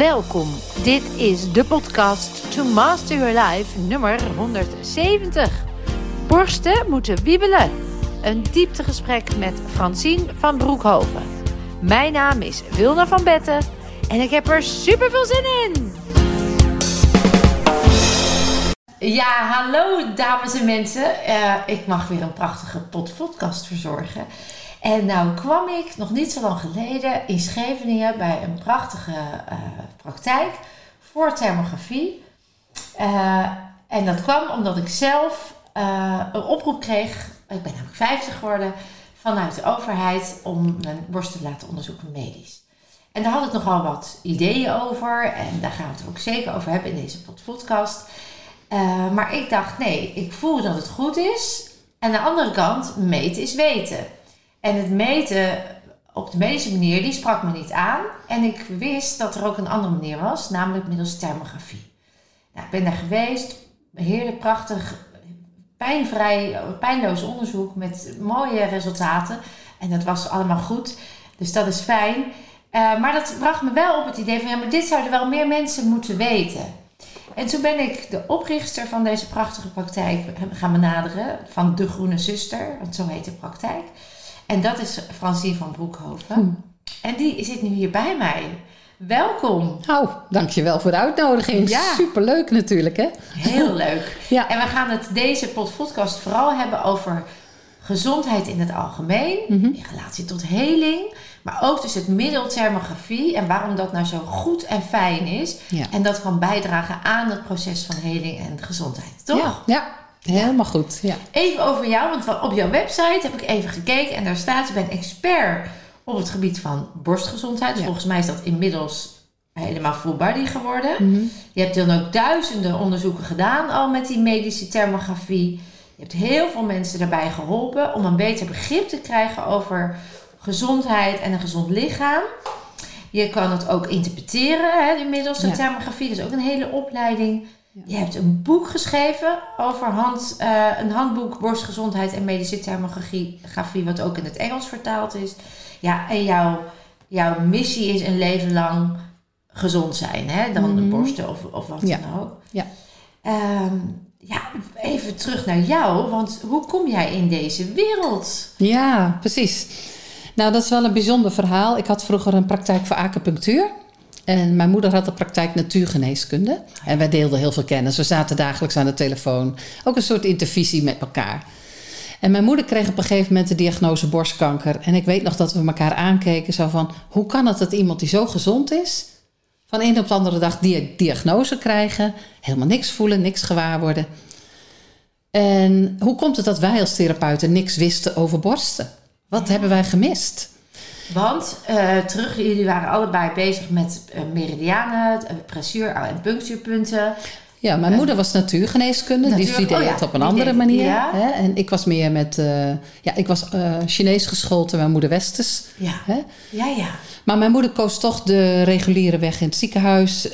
Welkom. Dit is de podcast To Master Your Life nummer 170. Borsten moeten wiebelen. Een dieptegesprek met Francine van Broekhoven. Mijn naam is Wilna van Betten en ik heb er super veel zin in. Ja, hallo dames en mensen. Eh, ik mag weer een prachtige podcast verzorgen. En nou kwam ik nog niet zo lang geleden in Scheveningen bij een prachtige uh, praktijk voor thermografie. Uh, en dat kwam omdat ik zelf uh, een oproep kreeg, ik ben namelijk 50 geworden, vanuit de overheid om mijn borst te laten onderzoeken medisch. En daar had ik nogal wat ideeën over en daar gaan we het ook zeker over hebben in deze podcast. maar ik dacht, nee, ik voel dat het goed is. En aan de andere kant, meten is weten. En het meten op de medische manier, die sprak me niet aan. En ik wist dat er ook een andere manier was, namelijk middels thermografie. Nou, ik ben daar geweest, heerlijk prachtig, pijnvrij, pijnloos onderzoek met mooie resultaten. En dat was allemaal goed, dus dat is fijn. Uh, maar dat bracht me wel op het idee van, ja, maar dit zouden wel meer mensen moeten weten. En toen ben ik de oprichter van deze prachtige praktijk gaan benaderen, van De Groene Zuster, want zo heet de praktijk. En dat is Francine van Broekhoven. Hm. En die zit nu hier bij mij. Welkom. Oh, dankjewel voor de uitnodiging. Ja. Superleuk natuurlijk, hè? Heel leuk. ja. En we gaan het deze podcast vooral hebben over gezondheid in het algemeen, mhm. in relatie tot heling, maar ook dus het middel thermografie en waarom dat nou zo goed en fijn is. Ja. En dat kan bijdragen aan het proces van heling en gezondheid, toch? Ja, ja. Helemaal goed, ja. Even over jou, want op jouw website heb ik even gekeken en daar staat: je bent expert op het gebied van borstgezondheid. Volgens mij is dat inmiddels helemaal full body geworden. Mhm. Je hebt dan ook duizenden onderzoeken gedaan al met die medische thermografie. Je hebt heel veel mensen daarbij geholpen om een beter begrip te krijgen over gezondheid en een gezond lichaam. Je kan het ook interpreteren, hè, inmiddels de thermografie. Dat is ook een hele opleiding. Je hebt een boek geschreven over hand, uh, een handboek borstgezondheid en medische thermografie, wat ook in het Engels vertaald is. Ja, en jouw, jouw missie is een leven lang gezond zijn, hè? Dan de mhm. borsten of, of wat dan ook. Ja. Um, ja, even terug naar jou, want hoe kom jij in deze wereld? Ja, precies. Nou, dat is wel een bijzonder verhaal. Ik had vroeger een praktijk voor acupunctuur. En mijn moeder had de praktijk natuurgeneeskunde. En wij deelden heel veel kennis. We zaten dagelijks aan de telefoon. Ook een soort intervisie met elkaar. En mijn moeder kreeg op een gegeven moment de diagnose borstkanker. En ik weet nog dat we elkaar aankeken zo van... hoe kan het dat iemand die zo gezond is... van een op de andere dag die diagnose krijgen... helemaal niks voelen, niks gewaar worden... En hoe komt het dat wij als therapeuten niks wisten over borsten? Wat hebben wij gemist? Want uh, terug, jullie waren allebei bezig met uh, meridianen, uh, pressuur- en punctuurpunten. Ja, mijn moeder was natuurgeneeskunde, Natuur, dus die deed oh, het op een andere manier. Ja. Hè? En ik was meer met, ja, ik was Chinees geschoold en mijn moeder Westers. Ja. Hè? ja, ja. Maar mijn moeder koos toch de reguliere weg in het ziekenhuis.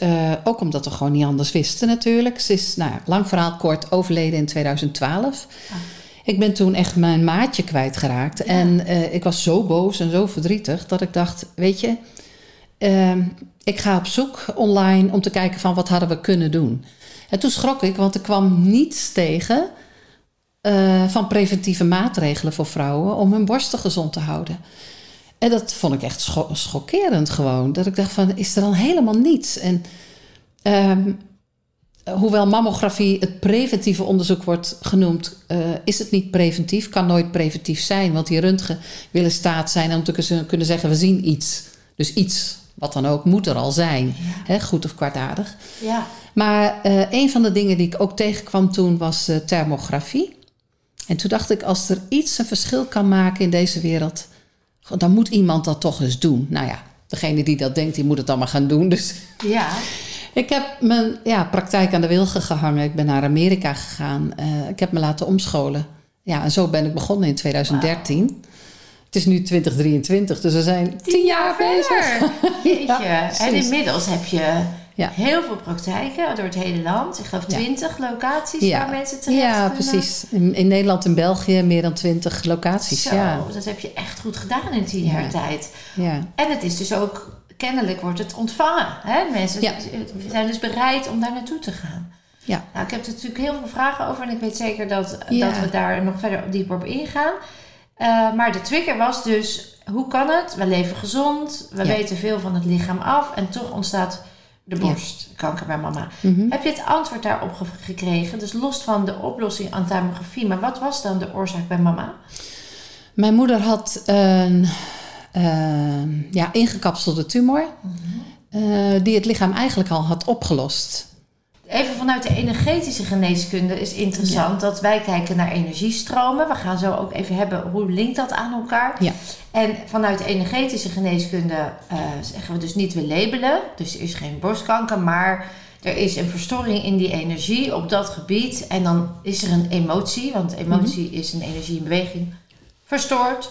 ook omdat we gewoon niet anders wisten natuurlijk. Ze is, nou, lang verhaal kort, overleden in 2012. Ah. Ik ben toen echt mijn maatje kwijtgeraakt. Ja. En uh, ik was zo boos en zo verdrietig dat ik dacht, weet je, uh, ik ga op zoek online om te kijken van wat hadden we kunnen doen. En toen schrok ik, want er kwam niets tegen uh, van preventieve maatregelen voor vrouwen om hun borsten gezond te houden. En dat vond ik echt scho schokkerend gewoon. Dat ik dacht van, is er dan helemaal niets? En ehm, hoewel mammografie het preventieve onderzoek wordt genoemd, uh, is het niet preventief, kan nooit preventief zijn. Want die röntgen willen staat zijn om te kunnen zeggen: we zien iets. Dus iets, wat dan ook, moet er al zijn. Hè, goed of kwaadaardig. Ja. Maar uh, een van de dingen die ik ook tegenkwam toen was uh, thermografie. En toen dacht ik: als er iets een verschil kan maken in deze wereld, dan moet iemand dat toch eens doen. Nou ja, degene die dat denkt, die moet het allemaal gaan doen. Dus ja. Ik heb mijn ja, praktijk aan de wilgen gehangen. Ik ben naar Amerika gegaan. Uh, ik heb me laten omscholen. Ja, en zo ben ik begonnen in 2013. Het is nu 2023, dus we zijn tien, jaar, bezig. Jeetje. en inmiddels heb je ja. heel veel praktijken door het hele land. Ik geloof 20 locaties waar mensen terecht Ja, precies. In, in, Nederland en België meer dan 20 locaties. Zo, ja. dat heb je echt goed gedaan in tien jaar tijd. Ja. En het is dus ook kennelijk wordt het ontvangen. Hè? Mensen Ja. zijn dus bereid om daar naartoe te gaan. Ja. Nou, ik heb er natuurlijk heel veel vragen over en ik weet zeker dat, Ja. dat we daar nog verder dieper op ingaan. Eh, maar de trigger was dus, hoe kan het? We leven gezond, we Ja. weten veel van het lichaam af en toch ontstaat de borstkanker bij mama. Mhm. Heb je het antwoord daarop ge- gekregen? Dus los van de oplossing aan maar wat was dan de oorzaak bij mama? Mijn moeder had een eh, ja, ingekapselde tumor. eh, die het lichaam eigenlijk al had opgelost. Even vanuit de energetische geneeskunde is interessant dat wij kijken naar energiestromen. We gaan zo ook even hebben hoe linkt dat aan elkaar. Ja. En vanuit de energetische geneeskunde eh, zeggen we dus niet we labelen. Dus er is geen borstkanker, maar er is een verstoring in die energie op dat gebied. En dan is er een emotie, want emotie is een energie in beweging, verstoord.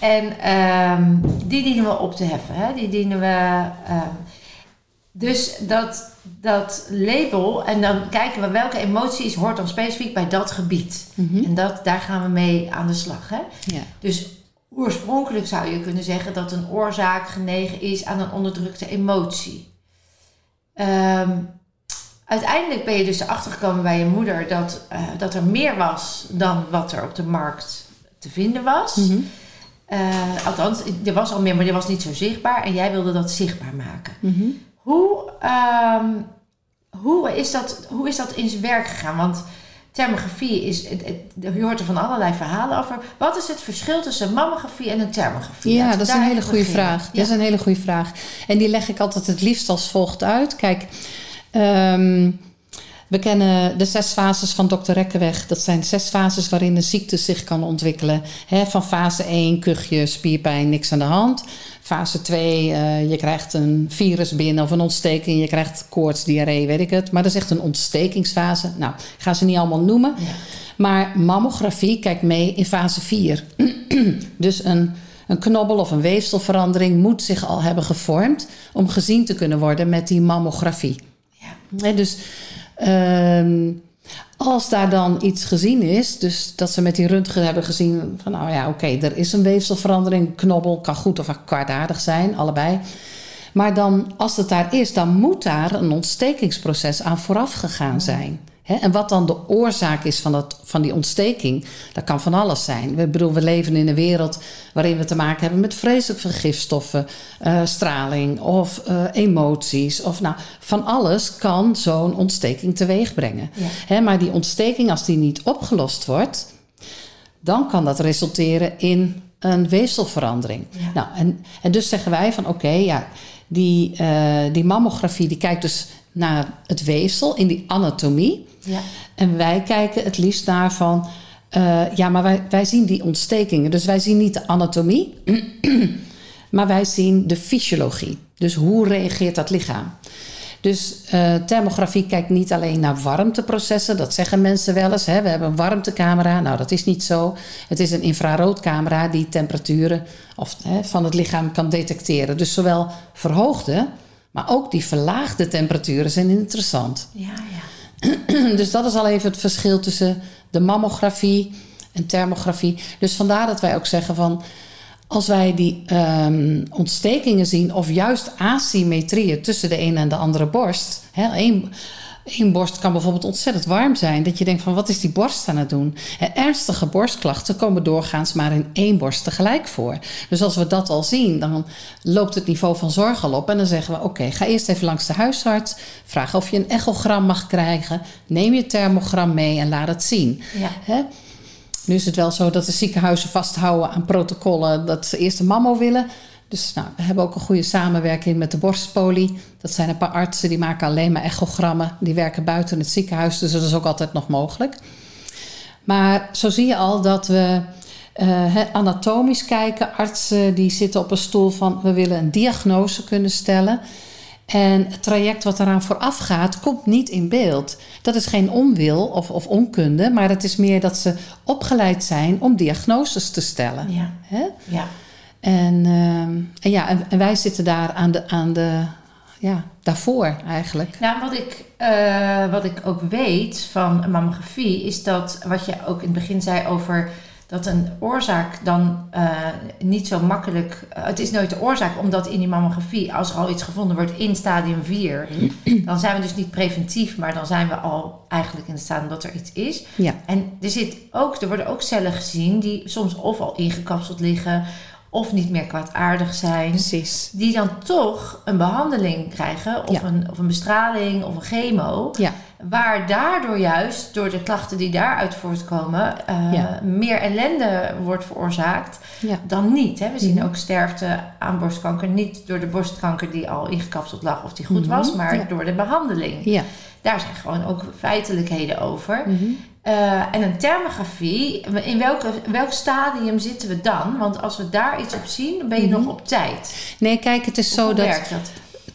En ehm, die dienen we op te heffen. Hè? Die dienen we. ehm, dus dat, dat label, en dan kijken we welke emoties hoort dan specifiek bij dat gebied. Mhm. En dat, daar gaan we mee aan de slag. Hè? Ja. Dus oorspronkelijk zou je kunnen zeggen dat een oorzaak genegen is aan een onderdrukte emotie. Ehm, uiteindelijk ben je dus erachter gekomen bij je moeder dat, eh, dat er meer was dan wat er op de markt te vinden was. Mhm. Eh, althans, er was al meer, maar die was niet zo zichtbaar en jij wilde dat zichtbaar maken. Mhm. Hoe, ehm, hoe, is dat, hoe is dat in zijn werk gegaan? Want thermografie is, het, het- je hoort er van allerlei verhalen over. Wat is het verschil tussen mammografie en een thermografie? Ja, dat is een hele goede vraag. Ja. Dat is een hele goede vraag. En die leg ik altijd het liefst als volgt uit. Kijk, ehm, we kennen de zes fases van Dr. Rekkenweg. Dat zijn zes fases waarin een ziekte zich kan ontwikkelen. Van fase 1, kuchje, spierpijn, niks aan de hand. Fase 2, eh, je krijgt een virus binnen of een ontsteking. Je krijgt koorts, diarree, weet ik het. Maar dat is echt een ontstekingsfase. Nou, ik ga ze niet allemaal noemen. Ja. Maar mammografie kijkt mee in fase 4. dus een, een knobbel of een weefselverandering moet zich al hebben gevormd om gezien te kunnen worden met die mammografie. Ja. Dus ehm, als daar dan iets gezien is, dus dat ze met die röntgen hebben gezien van nou ja, oké, er is een weefselverandering, knobbel kan goed of kwaadaardig zijn, allebei. Maar dan, als het daar is, dan moet daar een ontstekingsproces aan vooraf gegaan zijn. Hè, en wat dan de oorzaak is van, dat, van die ontsteking, dat kan van alles zijn. Ik bedoel, we leven in een wereld waarin we te maken hebben met vreselijk veel gifstoffen, eh, straling of eh, emoties. Of nou, van alles kan zo'n ontsteking teweeg brengen. Ja. Maar die ontsteking, als die niet opgelost wordt, dan kan dat resulteren in een weefselverandering. Ja. Nou, en, en dus zeggen wij van oké, ja, die, eh, die mammografie die kijkt dus naar het weefsel in die anatomie. Ja. En wij kijken het liefst naar van, eh, ja, maar wij, wij zien die ontstekingen. Dus wij zien niet de anatomie, maar wij zien de fysiologie. Dus hoe reageert dat lichaam? Dus eh, thermografie kijkt niet alleen naar warmteprocessen. Dat zeggen mensen wel eens. Hè? We hebben een warmtecamera. Nou, dat is niet zo. Het is een infraroodcamera die temperaturen of, hè, van het lichaam kan detecteren. Dus zowel verhoogde, maar ook die verlaagde temperaturen zijn interessant. Ja, ja. dus dat is al even het verschil tussen de mammografie en thermografie. Dus vandaar dat wij ook zeggen van als wij die ehm, ontstekingen zien of juist asymmetrieën tussen de ene en de andere borst. Hè, één, één borst kan bijvoorbeeld ontzettend warm zijn. Dat je denkt van wat is die borst aan het doen? En ernstige borstklachten komen doorgaans maar in één borst tegelijk voor. Dus als we dat al zien, dan loopt het niveau van zorg al op. En dan zeggen we oké, ga eerst even langs de huisarts. Vraag of je een echogram mag krijgen. Neem je thermogram mee en laat het zien. Ja. Hè? Nu is het wel zo dat de ziekenhuizen vasthouden aan protocollen dat ze eerst een mammo willen. Dus nou, we hebben ook een goede samenwerking met de borstpolie. Dat zijn een paar artsen die maken alleen maar echogrammen. Die werken buiten het ziekenhuis, dus dat is ook altijd nog mogelijk. Maar zo zie je al dat we eh, anatomisch kijken. Artsen die zitten op een stoel van we willen een diagnose kunnen stellen. En het traject wat eraan vooraf gaat, komt niet in beeld. Dat is geen onwil of, of onkunde, maar het is meer dat ze opgeleid zijn om diagnoses te stellen. Ja. Ja. En, ehm, en ja, en, en wij zitten daar aan de, aan de, ja, daarvoor eigenlijk. Nou, wat ik, eh, wat ik ook weet van mammografie is dat, wat je ook in het begin zei over dat een oorzaak dan eh, niet zo makkelijk. eh, het is nooit de oorzaak, omdat in die mammografie, als er al iets gevonden wordt in stadium 4, dan zijn we dus niet preventief, maar dan zijn we al eigenlijk in het stadium dat er iets is. Ja. En er, zit ook, er worden ook cellen gezien die soms of al ingekapseld liggen, of niet meer kwaadaardig zijn Precies. die dan toch een behandeling krijgen, of, Ja. een, of een bestraling of een chemo, Ja. waar daardoor juist, door de klachten die daaruit voortkomen, eh, Ja. meer ellende wordt veroorzaakt dan niet. Hè? We zien Mhm. ook sterfte aan borstkanker, niet door de borstkanker die al ingekapseld lag of die goed Mhm. was, maar Ja. door de behandeling. Ja. Daar zijn gewoon ook feitelijkheden over. Mhm. Eh, en een thermografie, in welke, welk stadium zitten we dan? Want als we daar iets op zien, dan ben je Mhm. nog op tijd. Nee, kijk, het is zo dat dat?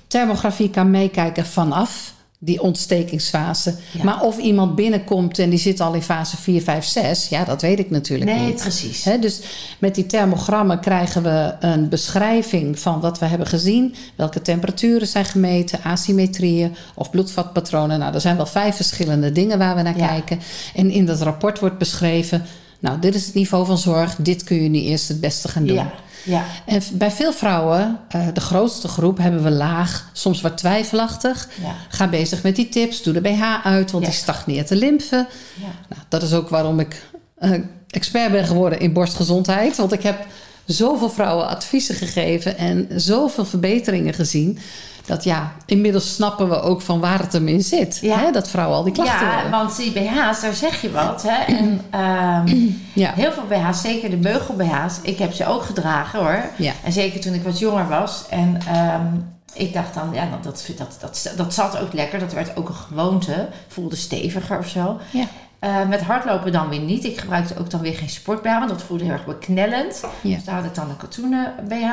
thermografie kan meekijken vanaf die ontstekingsfase. Ja. Maar of iemand binnenkomt en die zit al in fase 4, 5, 6, ja, dat weet ik natuurlijk Nee, niet. precies. Hè, dus met die thermogrammen krijgen we een beschrijving van wat we hebben gezien. Welke temperaturen zijn gemeten, asymmetrieën of bloedvatpatronen. Nou, er zijn wel vijf verschillende dingen waar we naar Ja. kijken. En in dat rapport wordt beschreven... nou, dit is het niveau van zorg. Dit kun je nu eerst het beste gaan doen. Ja, ja. En bij veel vrouwen, eh, de grootste groep, hebben we laag, soms wat twijfelachtig. Ja. Ga bezig met die tips, doe de BH uit, want Ja. die stagneert de lymfe. ja. Nou, dat is ook waarom ik eh, expert ben geworden in borstgezondheid. Want ik heb zoveel vrouwen adviezen gegeven en zoveel verbeteringen gezien. Dat ja, inmiddels snappen we ook van waar het hem in zit. Ja. Hè? Dat vrouwen al die klachten Ja, hebben. want die BH's, daar zeg je wat. Hè? En ehm, Ja. heel veel BH's, zeker de beugel BH's, ik heb ze ook gedragen hoor. Ja. En zeker toen ik wat jonger was. En ehm, ik dacht dan, ja, dat, dat, dat, dat zat ook lekker. Dat werd ook een gewoonte. Voelde steviger of zo. Ja. Eh, met hardlopen dan weer niet. Ik gebruikte ook dan weer geen sport BH, want dat voelde heel erg beknellend. Ja. Dus daar had ik dan een katoenen BH.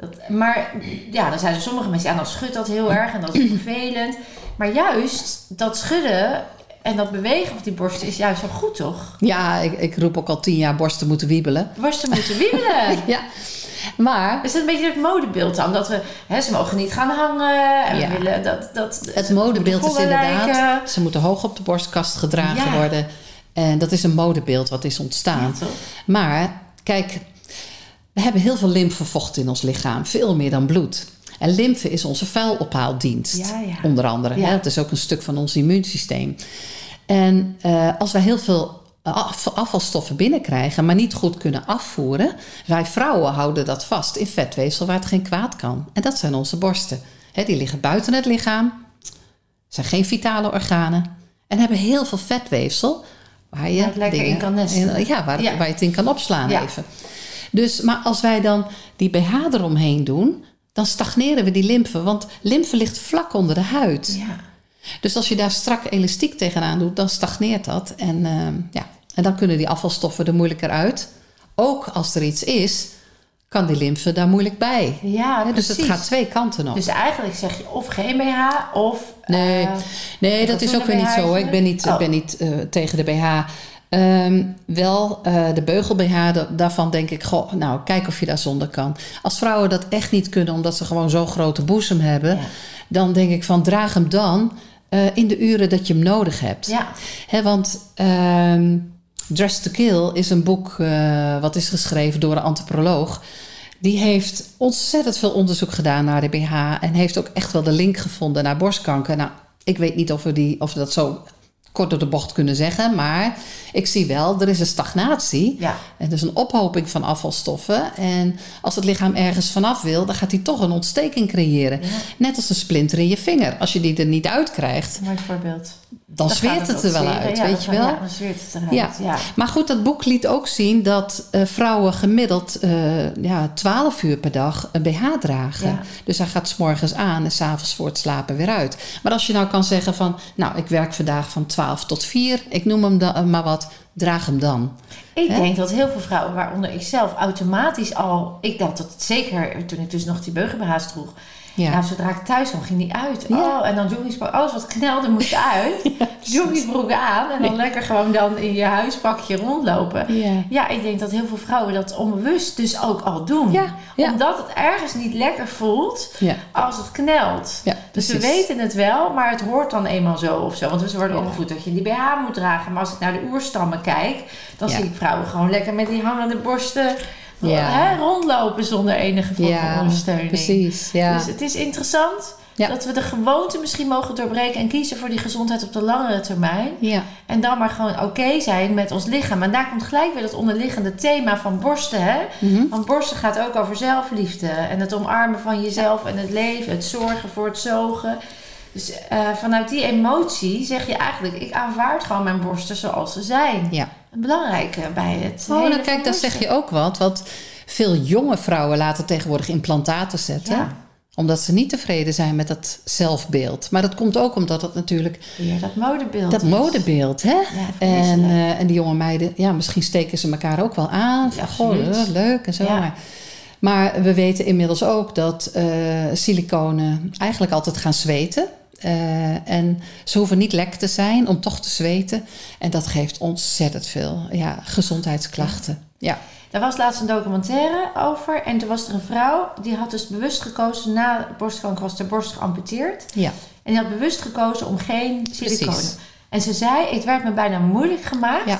Dat, maar ja, dan zeiden sommige mensen, ja, dan schudt dat heel erg en dat is vervelend. Maar juist dat schudden en dat bewegen op die borsten is juist wel goed, toch? Ja, ik, ik roep ook al tien jaar borsten moeten wiebelen. Borsten moeten wiebelen. Ja, maar Is dat een beetje het modebeeld dan? Dat we, hè, ze mogen niet gaan hangen. En Ja. we willen dat, dat Het modebeeld is inderdaad, lijken. ze moeten hoog op de borstkast gedragen Ja. worden. En dat is een modebeeld wat is ontstaan. Ja? Maar kijk, we hebben heel veel lymfevocht in ons lichaam, veel meer dan bloed. En lymfe is onze vuilophaaldienst, Ja, ja. onder andere. Ja. Hè? Het is ook een stuk van ons immuunsysteem. En eh, als wij heel veel af- afvalstoffen binnenkrijgen, maar niet goed kunnen afvoeren, wij vrouwen houden dat vast in vetweefsel waar het geen kwaad kan. En dat zijn onze borsten. Hè, die liggen buiten het lichaam, zijn geen vitale organen en hebben heel veel vetweefsel waar je Waar het lekker in kan nesten. in- ja, waar, waar je het in kan opslaan even. Dus, maar als wij dan die BH eromheen doen, dan stagneren we die lymfe. Want lymfe ligt vlak onder de huid. Ja. Dus als je daar strak elastiek tegenaan doet, dan stagneert dat. En, ehm, ja. en dan kunnen die afvalstoffen er moeilijker uit. Ook als er iets is, kan die lymfe daar moeilijk bij. Ja, dus het gaat twee kanten op. Dus eigenlijk zeg je of geen BH of... Nee, eh, nee dat is ook weer niet zo. hoor. Ik ben niet, Oh. ben niet eh, tegen de BH. Ehm, wel eh, de beugel BH, da- daarvan denk ik, goh, nou, kijk of je daar zonder kan. Als vrouwen dat echt niet kunnen, omdat ze gewoon zo'n grote boezem hebben, Ja. dan denk ik van draag hem dan eh, in de uren dat je hem nodig hebt. Ja, Hè, want ehm, Dress to Kill is een boek eh, wat is geschreven door een antropoloog. Die heeft ontzettend veel onderzoek gedaan naar de BH en heeft ook echt wel de link gevonden naar borstkanker. Nou, ik weet niet of we, die, of we dat zo kort door de bocht kunnen zeggen, maar ik zie wel, er is een stagnatie. ja. En dus een ophoping van afvalstoffen. En als het lichaam ergens vanaf wil, dan gaat hij toch een ontsteking creëren. Ja. Net als een splinter in je vinger. Als je die er niet uitkrijgt, Mooi voorbeeld. Dan, Dan zweert het er wel uit, Ja, weet je wel? Ja, dan zweert het eruit. Ja. Ja. Maar goed, dat boek liet ook zien dat eh, vrouwen gemiddeld eh ja, 12 uur per dag een BH dragen. Ja. Dus hij gaat 's morgens aan en s'avonds voor het slapen weer uit. Maar als je nou kan zeggen van, nou, ik werk vandaag van 12 tot 4, ik noem hem dan, maar wat, draag hem dan. Ik denk dat heel veel vrouwen, waaronder ik zelf, automatisch al... Ik dacht dat het zeker, toen ik dus nog die beugelbeh's droeg... Ja. Nou, zodra ik thuis kwam, ging die uit. Ja. Oh, en dan joggingsbroek. Alles wat knelde moest uit. joggingsbroek aan. En dan lekker gewoon dan in je huispakje rondlopen. Ja. Ja, ik denk dat heel veel vrouwen dat onbewust dus ook al doen. Ja, ja. Omdat het ergens niet lekker voelt Ja. als het knelt. Ja, Dus precies. weten het wel, maar het hoort dan eenmaal zo of zo. Want we worden Ja. opgevoed dat je die BH moet dragen. Maar als ik naar de oerstammen kijk, dan Ja. zie ik vrouwen gewoon lekker met die hangende borsten Ja. hè, rondlopen zonder enige vorm van ondersteuning. precies. Ja. Dus het is interessant Ja. dat we de gewoonte misschien mogen doorbreken en kiezen voor die gezondheid op de langere termijn. ja. En dan maar gewoon oké zijn met ons lichaam. En daar komt gelijk weer dat onderliggende thema van borsten. Hè? Mhm. Want borsten gaat ook over zelfliefde. En het omarmen van jezelf en het leven. Het zorgen voor het zogen. Dus eh, vanuit die emotie zeg je eigenlijk... ik aanvaard gewoon mijn borsten zoals ze zijn. Ja. Belangrijke bij het Oh, hele nou kijk, dan borsten. zeg je ook wat. Want veel jonge vrouwen laten tegenwoordig implantaten zetten. Ja. Omdat ze niet tevreden zijn met dat zelfbeeld. Maar dat komt ook omdat het natuurlijk Weer dat modebeeld. dat is. modebeeld, hè? Ja, En, eh, en die jonge meiden, ja, misschien steken ze elkaar ook wel aan. Van, goh, eh, leuk en zo. Ja. Maar, maar we weten inmiddels ook dat eh, siliconen eigenlijk altijd gaan zweten. Eh, en ze hoeven niet lek te zijn om toch te zweten. En dat geeft ontzettend veel ja, gezondheidsklachten. Ja. Daar was laatst een documentaire over. En toen was er een vrouw... die had dus bewust gekozen... na borstkanker was de borst geamputeerd. Ja. En die had bewust gekozen om geen siliconen. Precies. En ze zei, het werd me bijna moeilijk gemaakt Ja.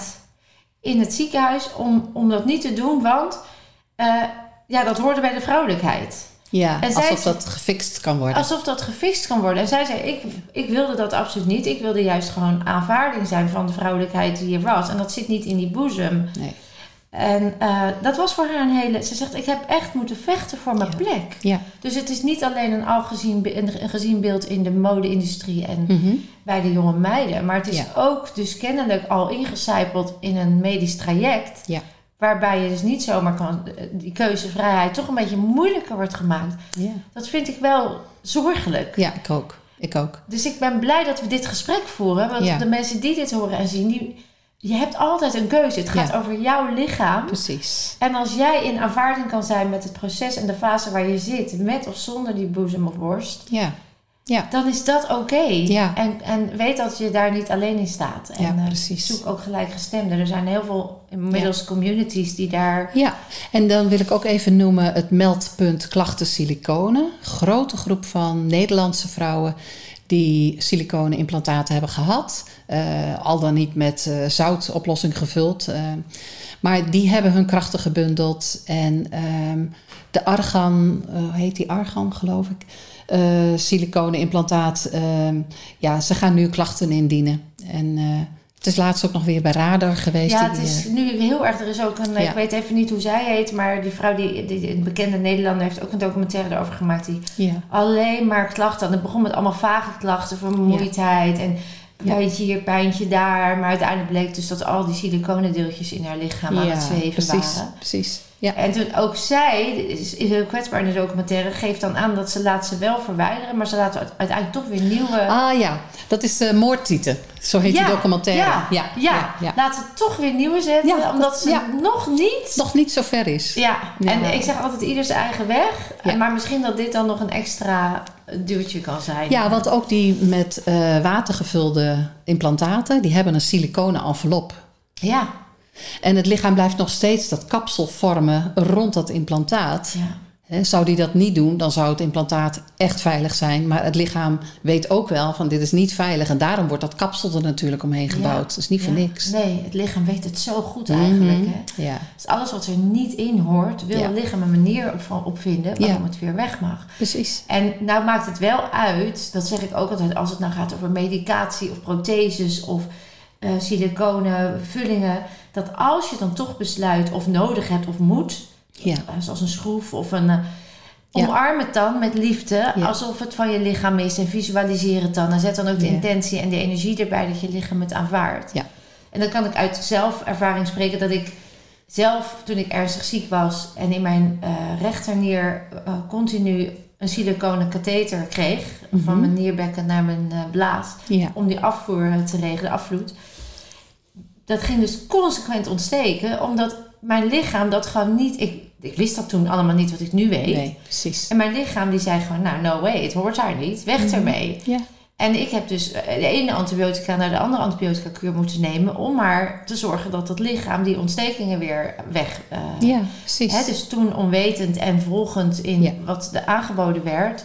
in het ziekenhuis om, om dat niet te doen, want eh, ja, dat hoorde bij de vrouwelijkheid. Ja, En zij- alsof dat gefixt kan worden. Alsof dat gefixt kan worden. En zij zei, ik, ik wilde dat absoluut niet. Ik wilde juist gewoon aanvaarding zijn van de vrouwelijkheid die er was. En dat zit niet in die boezem. Nee. En eh, dat was voor haar een hele... Ze zegt, ik heb echt moeten vechten voor mijn Ja. plek. Ja. Dus het is niet alleen een al gezien, be- een, gezien beeld in de mode-industrie en Mhm. bij de jonge meiden. Maar het is Ja. ook dus kennelijk al ingecijpeld in een medisch traject. Ja. Waarbij je dus niet zomaar kan, die keuzevrijheid toch een beetje moeilijker wordt gemaakt. Ja. Dat vind ik wel zorgelijk. ja, ik ook. Ik ook. Dus ik ben blij dat we dit gesprek voeren. Want Ja. de mensen die dit horen en zien, die, je hebt altijd een keuze. Het gaat Ja. over jouw lichaam. Precies. En als jij in aanvaarding kan zijn met het proces en de fase waar je zit, met of zonder die boezem of borst, Ja. Ja. dan is dat oké. Ja. En, en weet dat je daar niet alleen in staat. En Ja, eh, precies. zoek ook gelijkgestemden. Er zijn heel veel inmiddels communities die daar... Ja, en dan wil ik ook even noemen het meldpunt klachten siliconen. Grote groep van Nederlandse vrouwen die silicone-implantaten hebben gehad. eh, al dan niet met eh, zoutoplossing gevuld. maar die hebben hun krachten gebundeld. En ehm, de argan, hoe heet die argan geloof ik? Eh silicone-implantaat. ehm, ja, ze gaan nu klachten indienen. En eh, het is laatst ook nog weer bij Radar geweest. Ja, het is eh, nu heel erg... Er is ook een... Ja. Ik weet even niet hoe zij heet, maar die vrouw, die, die, een bekende Nederlander, heeft ook een documentaire erover gemaakt. Die ja. alleen maar klachten had. Het begon met allemaal vage klachten, vermoeidheid en Ja. pijntje hier, pijntje daar. Maar uiteindelijk bleek dus dat al die siliconendeeltjes in haar lichaam aan het zweven precies, waren. precies. Ja. En toen ook zij, is, is heel kwetsbaar in de documentaire, geeft dan aan dat ze laat ze wel verwijderen, maar ze laten uite- uiteindelijk toch weer nieuwe. Ah ja, dat is de moordtieten. Zo heet Ja, die documentaire. Ja, ja, ja, ja. laat ze toch weer nieuwe zetten, Ja, omdat dat- ze nog niet. Nog niet zo ver is. Ja, en ik zeg altijd ieder zijn eigen weg. Ja. Maar misschien dat dit dan nog een extra duwtje kan zijn. Ja, want ook die met eh, water gevulde implantaten, die hebben een siliconen envelop. Ja, En het lichaam blijft nog steeds dat kapsel vormen rond dat implantaat. ja. Zou die dat niet doen, dan zou het implantaat echt veilig zijn. Maar het lichaam weet ook wel van dit is niet veilig. En daarom wordt dat kapsel er natuurlijk omheen gebouwd. Dat is niet voor Ja. niks. Nee, het lichaam weet het zo goed eigenlijk. Mhm. Hè? Ja, Dus alles wat er niet in hoort, wil Ja. het lichaam een manier op, op vinden waarom Ja. het weer weg mag. precies. En nou maakt het wel uit, dat zeg ik ook altijd als het nou gaat over medicatie of protheses of eh siliconen, vullingen, dat als je dan toch besluit of nodig hebt of moet, Ja, eh, zoals een schroef of een. eh. Omarm het dan met liefde, Ja. alsof het van je lichaam is en visualiseer het dan. En zet dan ook de Ja. intentie en de energie erbij dat je lichaam het aanvaardt. Ja. En dan kan ik uit zelfervaring spreken dat ik zelf, toen ik ernstig ziek was en in mijn eh rechternier continu een siliconen katheter kreeg, Mhm. van mijn nierbekken naar mijn blaas, ja, om die afvoer te regelen, de afvloed. Dat ging dus consequent ontsteken, omdat mijn lichaam dat gewoon niet. Ik Ik wist dat toen allemaal niet wat ik nu weet. Nee, precies. En mijn lichaam die zei gewoon, nou, no way, het hoort daar niet. Weg Mhm. ermee. Ja. En ik heb dus eh, de ene antibiotica naar de andere antibiotica kuur moeten nemen... om maar te zorgen dat het lichaam die ontstekingen weer weg... eh, Ja, precies. Hè, dus toen onwetend en volgend in Ja. wat er aangeboden werd,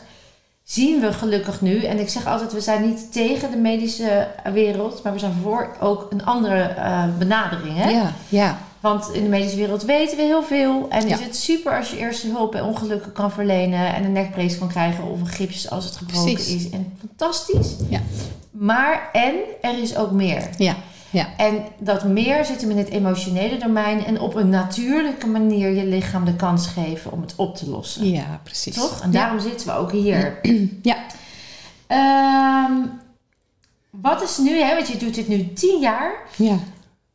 zien we gelukkig nu. En ik zeg altijd, we zijn niet tegen de medische wereld, maar we zijn voor ook een andere eh, benadering. Hè? Ja, ja. Want in de medische wereld weten we heel veel. En Ja. is het super als je eerste hulp bij ongelukken kan verlenen en een nekbrace kan krijgen of een gips als het gebroken Precies. is. En fantastisch. Ja. Maar en er is ook meer. Ja, ja. En dat meer zit hem in het emotionele domein en op een natuurlijke manier je lichaam de kans geven om het op te lossen. Ja, precies. Toch? En Ja. daarom zitten we ook hier. Ja. Ehm, wat is nu, hè, want je doet dit nu tien jaar. Ja.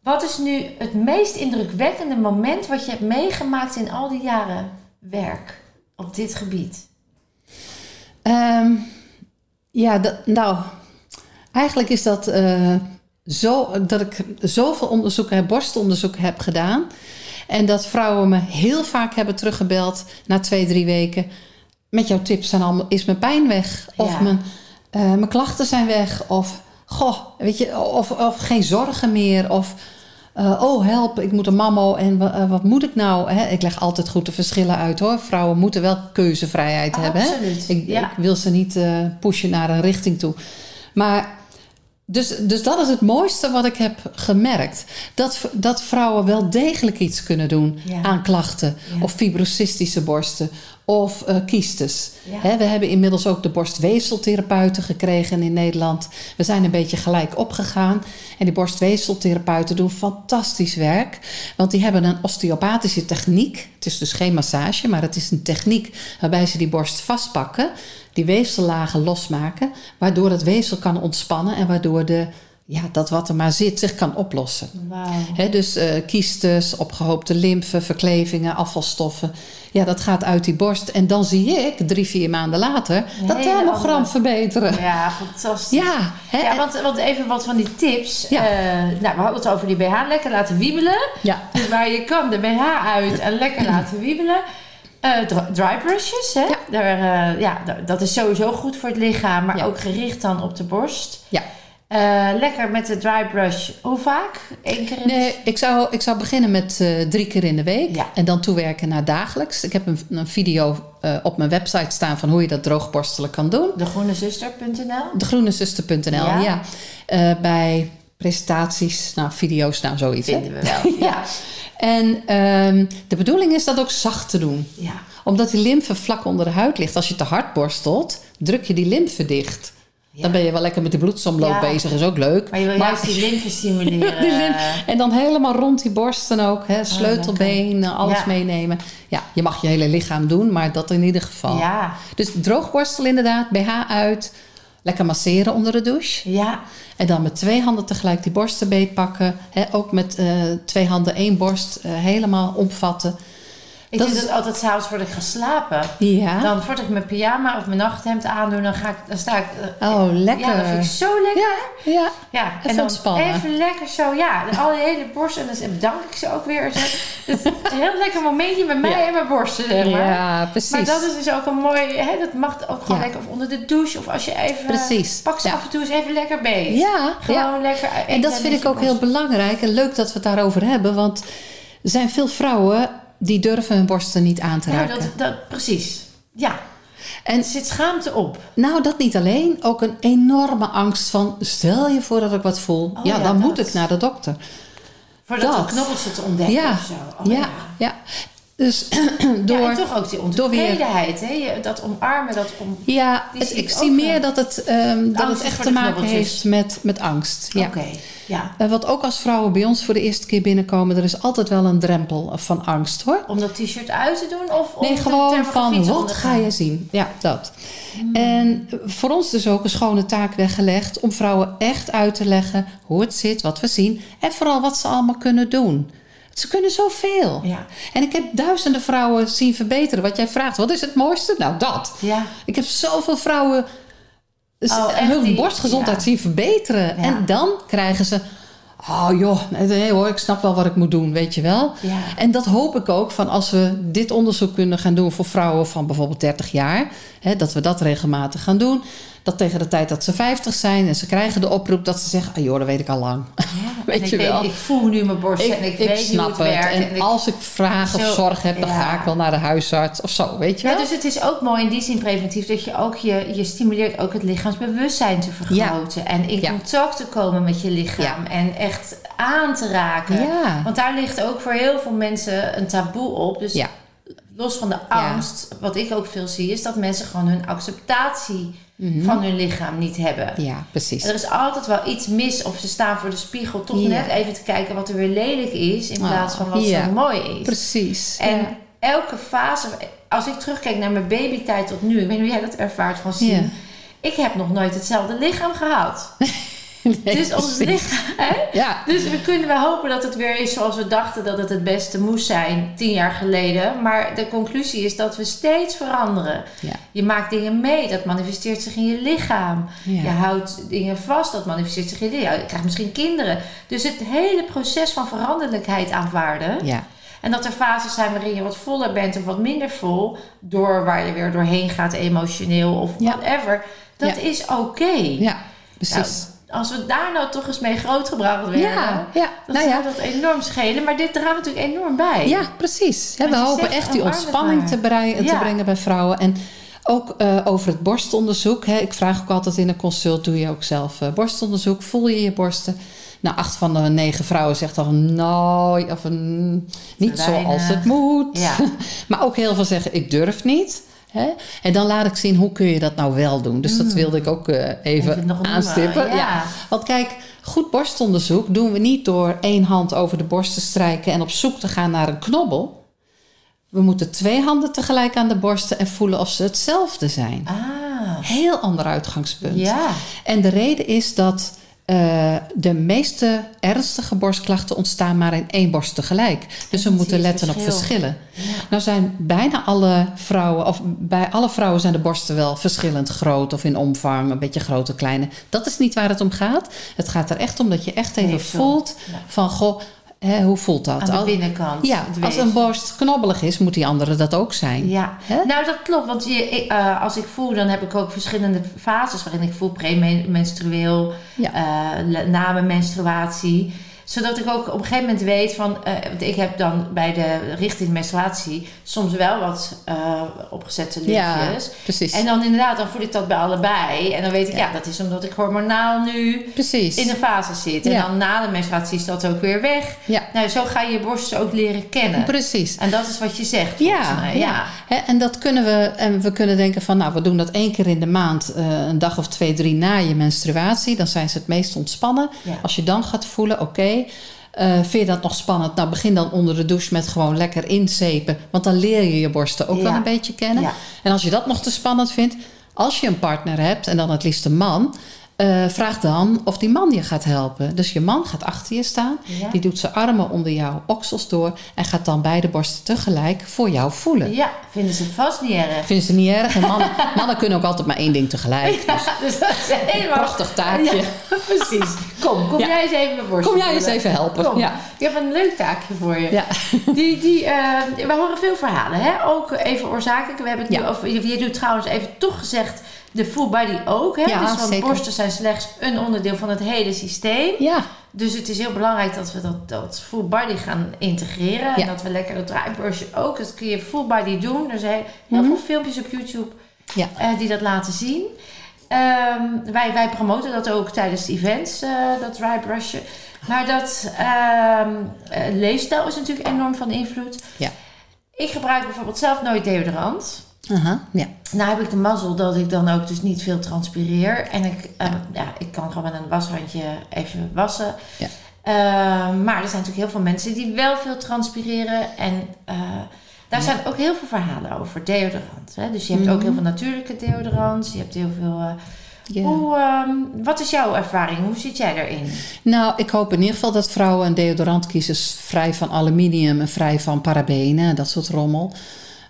Wat is nu het meest indrukwekkende moment wat je hebt meegemaakt in al die jaren werk op dit gebied? Ehm, ja, dat, nou, eigenlijk is dat eh, zo dat ik zoveel onderzoeken heb, borstonderzoeken heb gedaan. En dat vrouwen me heel vaak hebben teruggebeld na twee, drie weken. Met jouw tips zijn allemaal, is mijn pijn weg? Of Ja. mijn, eh, mijn klachten zijn weg? Of, goh, weet je, of, of geen zorgen meer? Of, eh, oh help, ik moet een mammo en wa- eh, wat moet ik nou? Hè? Ik leg altijd goed de verschillen uit hoor. Vrouwen moeten wel keuzevrijheid hebben. Hè? Absoluut. Ik, ja. ik wil ze niet eh, pushen naar een richting toe. Maar dus, dus dat is het mooiste wat ik heb gemerkt. Dat, dat vrouwen wel degelijk iets kunnen doen Ja. aan klachten. Ja. Of fibrocystische borsten. Of eh kiestes. Ja. We hebben inmiddels ook de borstweefseltherapeuten gekregen in Nederland. We zijn een beetje gelijk opgegaan. En die borstweefseltherapeuten doen fantastisch werk. Want die hebben een osteopathische techniek. Het is dus geen massage, maar het is een techniek waarbij ze die borst vastpakken. Die weefsellagen losmaken. Waardoor het weefsel kan ontspannen. En waardoor de, ja, dat wat er maar zit zich kan oplossen. Dus eh kiestes, opgehoopte lymfe, verklevingen, afvalstoffen. Ja, dat gaat uit die borst. En dan zie ik drie, vier maanden later dat hele hemogram andere- verbeteren. Ja, fantastisch. Ja, hè, Ja, want, want even wat van die tips. Ja. Eh, nou, we hadden het over die BH lekker laten wiebelen. ja. Dus waar je kan de BH uit en lekker laten wiebelen. Eh, dry- brushes, hè? Ja. Daar, eh, ja, da- dat is sowieso goed voor het lichaam, maar Ja. ook gericht dan op de borst. Ja. Eh, lekker met de dry brush. Hoe vaak? Eén keer in de Nee, ik zou, ik zou beginnen met eh, drie keer in de week. Ja. En dan toewerken naar dagelijks. Ik heb een, een video eh, op mijn website staan van hoe je dat droogborstelen kan doen. degroenezuster.nl. Degroenezuster.nl, ja. Ja. Bij presentaties, nou, video's, nou, zoiets. hè. Vinden we wel. Ja. En ehm, de bedoeling is dat ook zacht te doen. ja. Omdat die lymfe vlak onder de huid ligt. Als je te hard borstelt, druk je die lymfe dicht. Ja. Dan ben je wel lekker met die bloedsomloop Ja. bezig, is ook leuk. Maar je wil juist die lymfe stimuleren. Die en dan helemaal rond die borsten ook. Hè, sleutelbeen, alles Ja. meenemen. Ja, je mag je hele lichaam doen, maar dat in ieder geval. Ja. Dus droogborstel inderdaad, BH uit. Lekker masseren onder de douche. Ja. En dan met twee handen tegelijk die borsten beetpakken. Hè, ook met eh, twee handen één borst eh, helemaal omvatten. Ik Dat doe is- dat altijd s'avonds voordat ik ga slapen. Ja. Dan voordat ik mijn pyjama of mijn nachthemd aandoe, dan, ga ik, dan sta ik... eh, Oh, lekker. Ja, dat vind ik zo lekker. Ja, ja. Ja, Even en dan ontspannen. even lekker zo, ja, al die hele borst. En dan bedank ik ze ook weer. Het is een heel lekker momentje met mij Ja. en mijn borsten, zeg maar. Ja, precies. Maar dat is dus ook een mooi, hè, dat mag ook gewoon lekker of onder de douche. Of als je even, Precies, pak ze af en toe eens even lekker beet. Ja, Gewoon ja. lekker. En dat vind ik ook heel belangrijk en leuk dat we het daarover hebben. Want er zijn veel vrouwen die durven hun borsten niet aan te Ja, raken. dat, dat, precies. Ja, En er zit schaamte op. nou, dat niet alleen. Ook een enorme angst van... stel je voor dat ik wat voel. Oh ja, ja, dan dat. moet ik naar de dokter. Voordat Dat. de knobbels het ontdekken Ja, of zo. Oh, ja, ja. Dus door... Ja, en toch ook die ontevredenheid. Hè? Dat omarmen, dat om... Ja, het- ik zie meer eh, dat het, ehm, dat het echt te maken heeft met, met angst. Ja. Oké, ja. Eh, wat ook als vrouwen bij ons voor de eerste keer binnenkomen, er is altijd wel een drempel van angst hoor. Om dat t-shirt uit te doen? Of om Nee, gewoon van wat ga je zien? Ja, dat. En voor ons dus ook een schone taak weggelegd om vrouwen echt uit te leggen hoe het zit, wat we zien en vooral wat ze allemaal kunnen doen. Ze kunnen zoveel. Ja. En ik heb duizenden vrouwen zien verbeteren. Wat jij vraagt, wat is het mooiste? Nou, dat. Ja. Ik heb zoveel vrouwen Oh, hun die- borstgezondheid ja. zien verbeteren. En dan krijgen ze... Oh joh, nee hoor, ik snap wel wat ik moet doen, weet je wel. Ja. En dat hoop ik ook van als we dit onderzoek kunnen gaan doen voor vrouwen van bijvoorbeeld 30 jaar. Hè, dat we dat regelmatig gaan doen. Dat tegen de tijd dat ze 50 zijn en ze krijgen de oproep dat ze zeggen: ah joh, dat weet ik al lang. weet je ik, wel. ik voel nu mijn borst en ik, weet snap hoe het, werkt. En, ik- als ik vragen of Zo, zorg heb, dan ja. ga ik wel naar de huisarts of zo, weet je ja, wel. dus het is ook mooi in die zin preventief dat je ook je, je stimuleert ook het lichaamsbewustzijn te vergroten. En in contact te komen met je lichaam. En echt aan te raken. Want daar ligt ook voor heel veel mensen een taboe op. Dus los van de angst, wat ik ook veel zie, is dat mensen gewoon hun acceptatie Mhm. van hun lichaam niet hebben. Ja, precies. Er is altijd wel iets mis of ze staan voor de spiegel toch Ja. net even te kijken wat er weer lelijk is in Ah, plaats van wat ja. zo mooi is. Precies. En ja. elke fase, als ik terugkijk naar mijn babytijd tot nu, ik weet niet hoe jij dat ervaart van zien. Ik heb nog nooit hetzelfde lichaam gehad. Nee, dus ons lichaam. Hè? Ja, Dus we kunnen wel hopen dat het weer is zoals we dachten dat het het beste moest zijn tien jaar geleden. Maar de conclusie is dat we steeds veranderen. ja. Je maakt dingen mee, dat manifesteert zich in je lichaam. Ja. Je houdt dingen vast, dat manifesteert zich in je lichaam. Je krijgt misschien kinderen. Dus het hele proces van veranderlijkheid aanvaarden. ja. En dat er fases zijn waarin je wat voller bent of wat minder vol. Door waar je weer doorheen gaat emotioneel of whatever. Dat is oké. ja, Nou, precies. Als we daar nou toch eens mee grootgebracht werden. ja, ja. Dan Nou zou ja. dat enorm schelen. Maar dit draagt natuurlijk enorm bij. Ja, precies. We hopen echt die ontspanning te, brei- te brengen bij vrouwen. En ook eh, over het borstonderzoek. Hè. Ik vraag ook altijd in een consult, doe je ook zelf eh, borstonderzoek? Voel je je borsten? Nou, acht van de negen vrouwen zegt dan nou, of een, niet zoals het moet. Ja. maar ook heel veel zeggen, ik durf niet. Hè? En dan laat ik zien, hoe kun je dat nou wel doen? Dus dat wilde ik ook eh, even, Mm. Aanstippen. ja. Want kijk, goed borstonderzoek doen we niet door één hand over de borst te strijken en op zoek te gaan naar een knobbel. We moeten twee handen tegelijk aan de borsten en voelen of ze hetzelfde zijn. Ah, Heel ander uitgangspunt. ja. En de reden is dat eh, de meeste ernstige borstklachten ontstaan maar in één borst tegelijk. Dus we moeten letten op verschil. verschillen. Ja. Nou zijn bijna alle vrouwen, of bij alle vrouwen zijn de borsten wel verschillend groot of in omvang, een beetje grote, kleine. Dat is niet waar het om gaat. Het gaat er echt om dat je echt even voelt Ja. van, goh, hè, hoe voelt dat? Aan de binnenkant. ja, als een borst knobbelig is, moet die andere dat ook zijn. Ja, Hè? nou dat klopt. Want je, ik, eh, als ik voel, dan heb ik ook verschillende fases waarin ik voel premenstrueel, Ja. eh, na mijn menstruatie. Zodat ik ook op een gegeven moment weet van, eh, want ik heb dan bij de richting menstruatie soms wel wat eh, opgezette Ja, lichtjes. precies. En dan inderdaad, dan voel ik dat bij allebei. En dan weet ik, ja, Ja. dat is omdat ik hormonaal nu precies. in een fase zit. En Ja. dan na de menstruatie is dat ook weer weg. Ja, Nou, zo ga je je borsten ook leren kennen. precies. En dat is wat je zegt, Ja, mij. ja. ja. En dat kunnen we, en we kunnen denken van, nou, we doen dat één keer in de maand, eh, een dag of twee, drie na je menstruatie. Dan zijn ze het meest ontspannen. Ja. Als je dan gaat voelen, oké, eh, vind je dat nog spannend? Nou, begin dan onder de douche met gewoon lekker inzepen. Want dan leer je je borsten ook Ja. wel een beetje kennen. Ja. En als je dat nog te spannend vindt, als je een partner hebt, en dan het liefst een man, eh, vraag dan of die man je gaat helpen. Dus je man gaat achter je staan, Ja. die doet zijn armen onder jouw oksels door en gaat dan beide borsten tegelijk voor jou voelen. Ja, vinden ze vast niet erg. Vinden ze niet erg. En mannen, mannen kunnen ook altijd maar één ding tegelijk. Dus Dus dat is helemaal... prachtig taakje. Ja, precies. Kom, kom jij eens even mijn borst Kom jij eens even helpen. Kom. Ja. Ik heb een leuk taakje voor je. Ja. Die, die, eh, we horen veel verhalen, hè? ook even oorzakelijk. We hebben het nu over, je, je doet trouwens even toch gezegd de full body ook. Hè? Ja, dus want zeker. borsten zijn slechts een onderdeel van het hele systeem. ja, Dus het is heel belangrijk dat we dat, dat full body gaan integreren. En dat we lekker dat draaiborstje ook. Dat kun je full body doen. Er zijn heel Mhm. veel filmpjes op YouTube Ja. eh, die dat laten zien. Ehm, wij, wij promoten dat ook tijdens de events, eh, dat drybrusje. Maar dat ehm, eh, leefstijl is natuurlijk enorm van invloed. Ja. Ik gebruik bijvoorbeeld zelf nooit deodorant. Aha, ja. Nou heb ik de mazzel dat ik dan ook dus niet veel transpireer. En ik, eh, ja, ik kan gewoon met een washandje even wassen. Ja. Eh, maar er zijn natuurlijk heel veel mensen die wel veel transpireren. En eh, daar Ja. zijn ook heel veel verhalen over deodorant. Hè? Dus je hebt ook Mhm. heel veel natuurlijke deodorants. Je hebt heel veel... eh, hoe, ehm, wat is jouw ervaring? Hoe zit jij daarin? Nou, ik hoop in ieder geval dat vrouwen een deodorant kiezen vrij van aluminium en vrij van parabenen en dat soort rommel.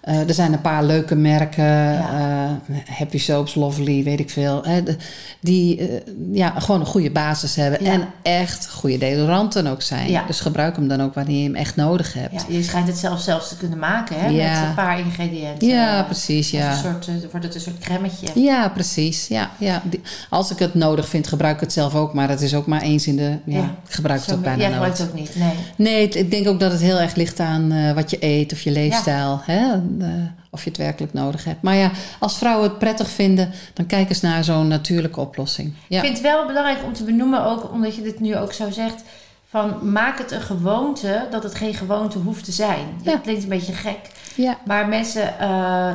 Eh, er zijn een paar leuke merken. eh, Happy Soaps, Lovely, weet ik veel. Hè, de- die eh, ja, gewoon een goede basis hebben. Ja. En echt goede deodoranten ook zijn. Ja. Dus gebruik hem dan ook wanneer je hem echt nodig hebt. Je schijnt het zelf zelfs te kunnen maken, hè? Met een paar ingrediënten. Ja, precies. Ja. Een soort, wordt het een soort cremmetje. Ja, precies. Ja, ja. Die- Als ik het nodig vind, gebruik ik het zelf ook. Maar het is ook maar eens in de... Ja, Ja. ik gebruik het ook bijna Jij gebruikt het ook niet, nee. Nee, ik denk ook dat het heel erg ligt aan wat je eet of je leefstijl. Hè? Eh, of je het werkelijk nodig hebt. Maar ja, als vrouwen het prettig vinden, dan kijk eens naar zo'n natuurlijke oplossing. Ja. Ik vind het wel belangrijk om te benoemen, ook omdat je dit nu ook zo zegt, van maak het een gewoonte dat het geen gewoonte hoeft te zijn. Ja. Dat klinkt een beetje gek. ja. Maar mensen, eh,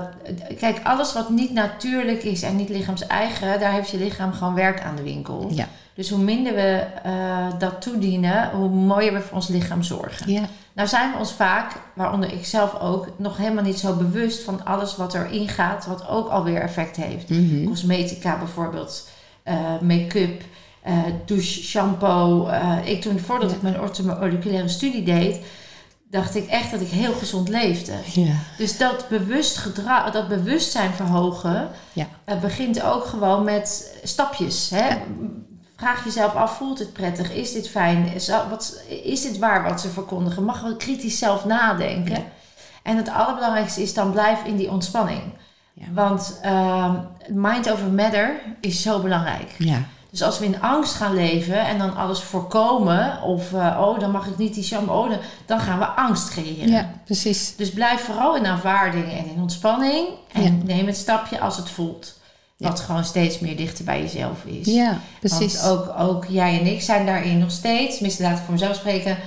kijk, alles wat niet natuurlijk is en niet lichaams-eigen, daar heeft je lichaam gewoon werk aan de winkel. Ja. Dus hoe minder we eh, dat toedienen, hoe mooier we voor ons lichaam zorgen. Ja. Nou zijn we ons vaak, waaronder ik zelf ook, nog helemaal niet zo bewust van alles wat erin gaat, wat ook alweer effect heeft. Mhm. Cosmetica bijvoorbeeld, eh, make-up, eh, douche, shampoo. Eh, ik toen, voordat ik mijn orthomoleculaire studie deed, dacht ik echt dat ik heel gezond leefde. ja. Dus dat bewust gedrag, dat bewustzijn verhogen, Ja. eh, begint ook gewoon met stapjes. Hè? Vraag jezelf af, voelt het prettig? Is dit fijn? Is, wat, is dit waar wat ze verkondigen? Mag wel kritisch zelf nadenken. En het allerbelangrijkste is dan blijf in die ontspanning. Want ehm, mind over matter is zo belangrijk. Ja. Dus als we in angst gaan leven en dan alles voorkomen, of eh, oh, dan mag ik niet die shampoo, oh, dan- dan gaan we angst creëren. ja, precies. Dus blijf vooral in aanvaarding en in ontspanning. En Ja. neem het stapje als het voelt. Ja. Wat gewoon steeds meer dichter bij jezelf is. Ja, precies. Want ook, ook jij en ik zijn daarin nog steeds, tenminste laat ik voor mezelf spreken,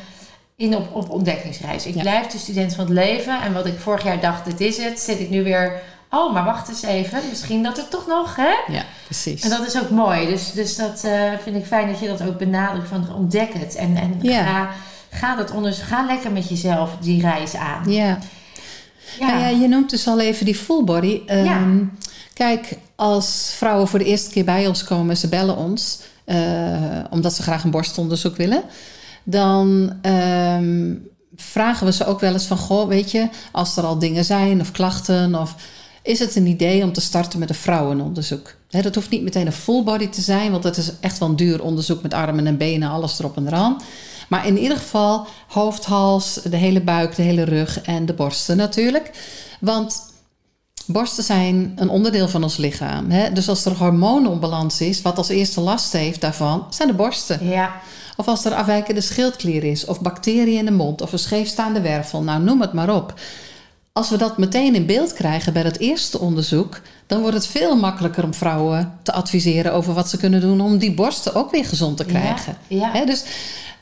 in op, op ontdekkingsreis. Ik Ja. blijf de student van het leven. En wat ik vorig jaar dacht, dit is het, zit ik nu weer... Oh, maar wacht eens even. Misschien dat het toch nog, hè? Ja, precies. En dat is ook mooi. Dus, dus dat eh, vind ik fijn dat je dat ook benadrukt. Van ontdek het. En, en Ja. ga, ga, dat onder, ga lekker met jezelf die reis aan. Ja. Nou ja, je noemt dus al even die full body. Ehm, Ja. Kijk, als vrouwen voor de eerste keer bij ons komen, ze bellen ons, eh, omdat ze graag een borstonderzoek willen, dan ehm, vragen we ze ook wel eens van, goh, weet je, als er al dingen zijn of klachten, of is het een idee om te starten met een vrouwenonderzoek? Dat hoeft niet meteen een full body te zijn, want het is echt wel een duur onderzoek met armen en benen, alles erop en eraan. Maar in ieder geval hoofd, hals, de hele buik, de hele rug en de borsten natuurlijk. Want borsten zijn een onderdeel van ons lichaam. Hè? Dus als er hormoononbalans is, wat als eerste last heeft daarvan, zijn de borsten. Ja, Of als er afwijkende schildklier is, of bacteriën in de mond, of een scheefstaande wervel, nou noem het maar op. Als we dat meteen in beeld krijgen bij het eerste onderzoek, dan wordt het veel makkelijker om vrouwen te adviseren over wat ze kunnen doen om die borsten ook weer gezond te krijgen. Ja, dus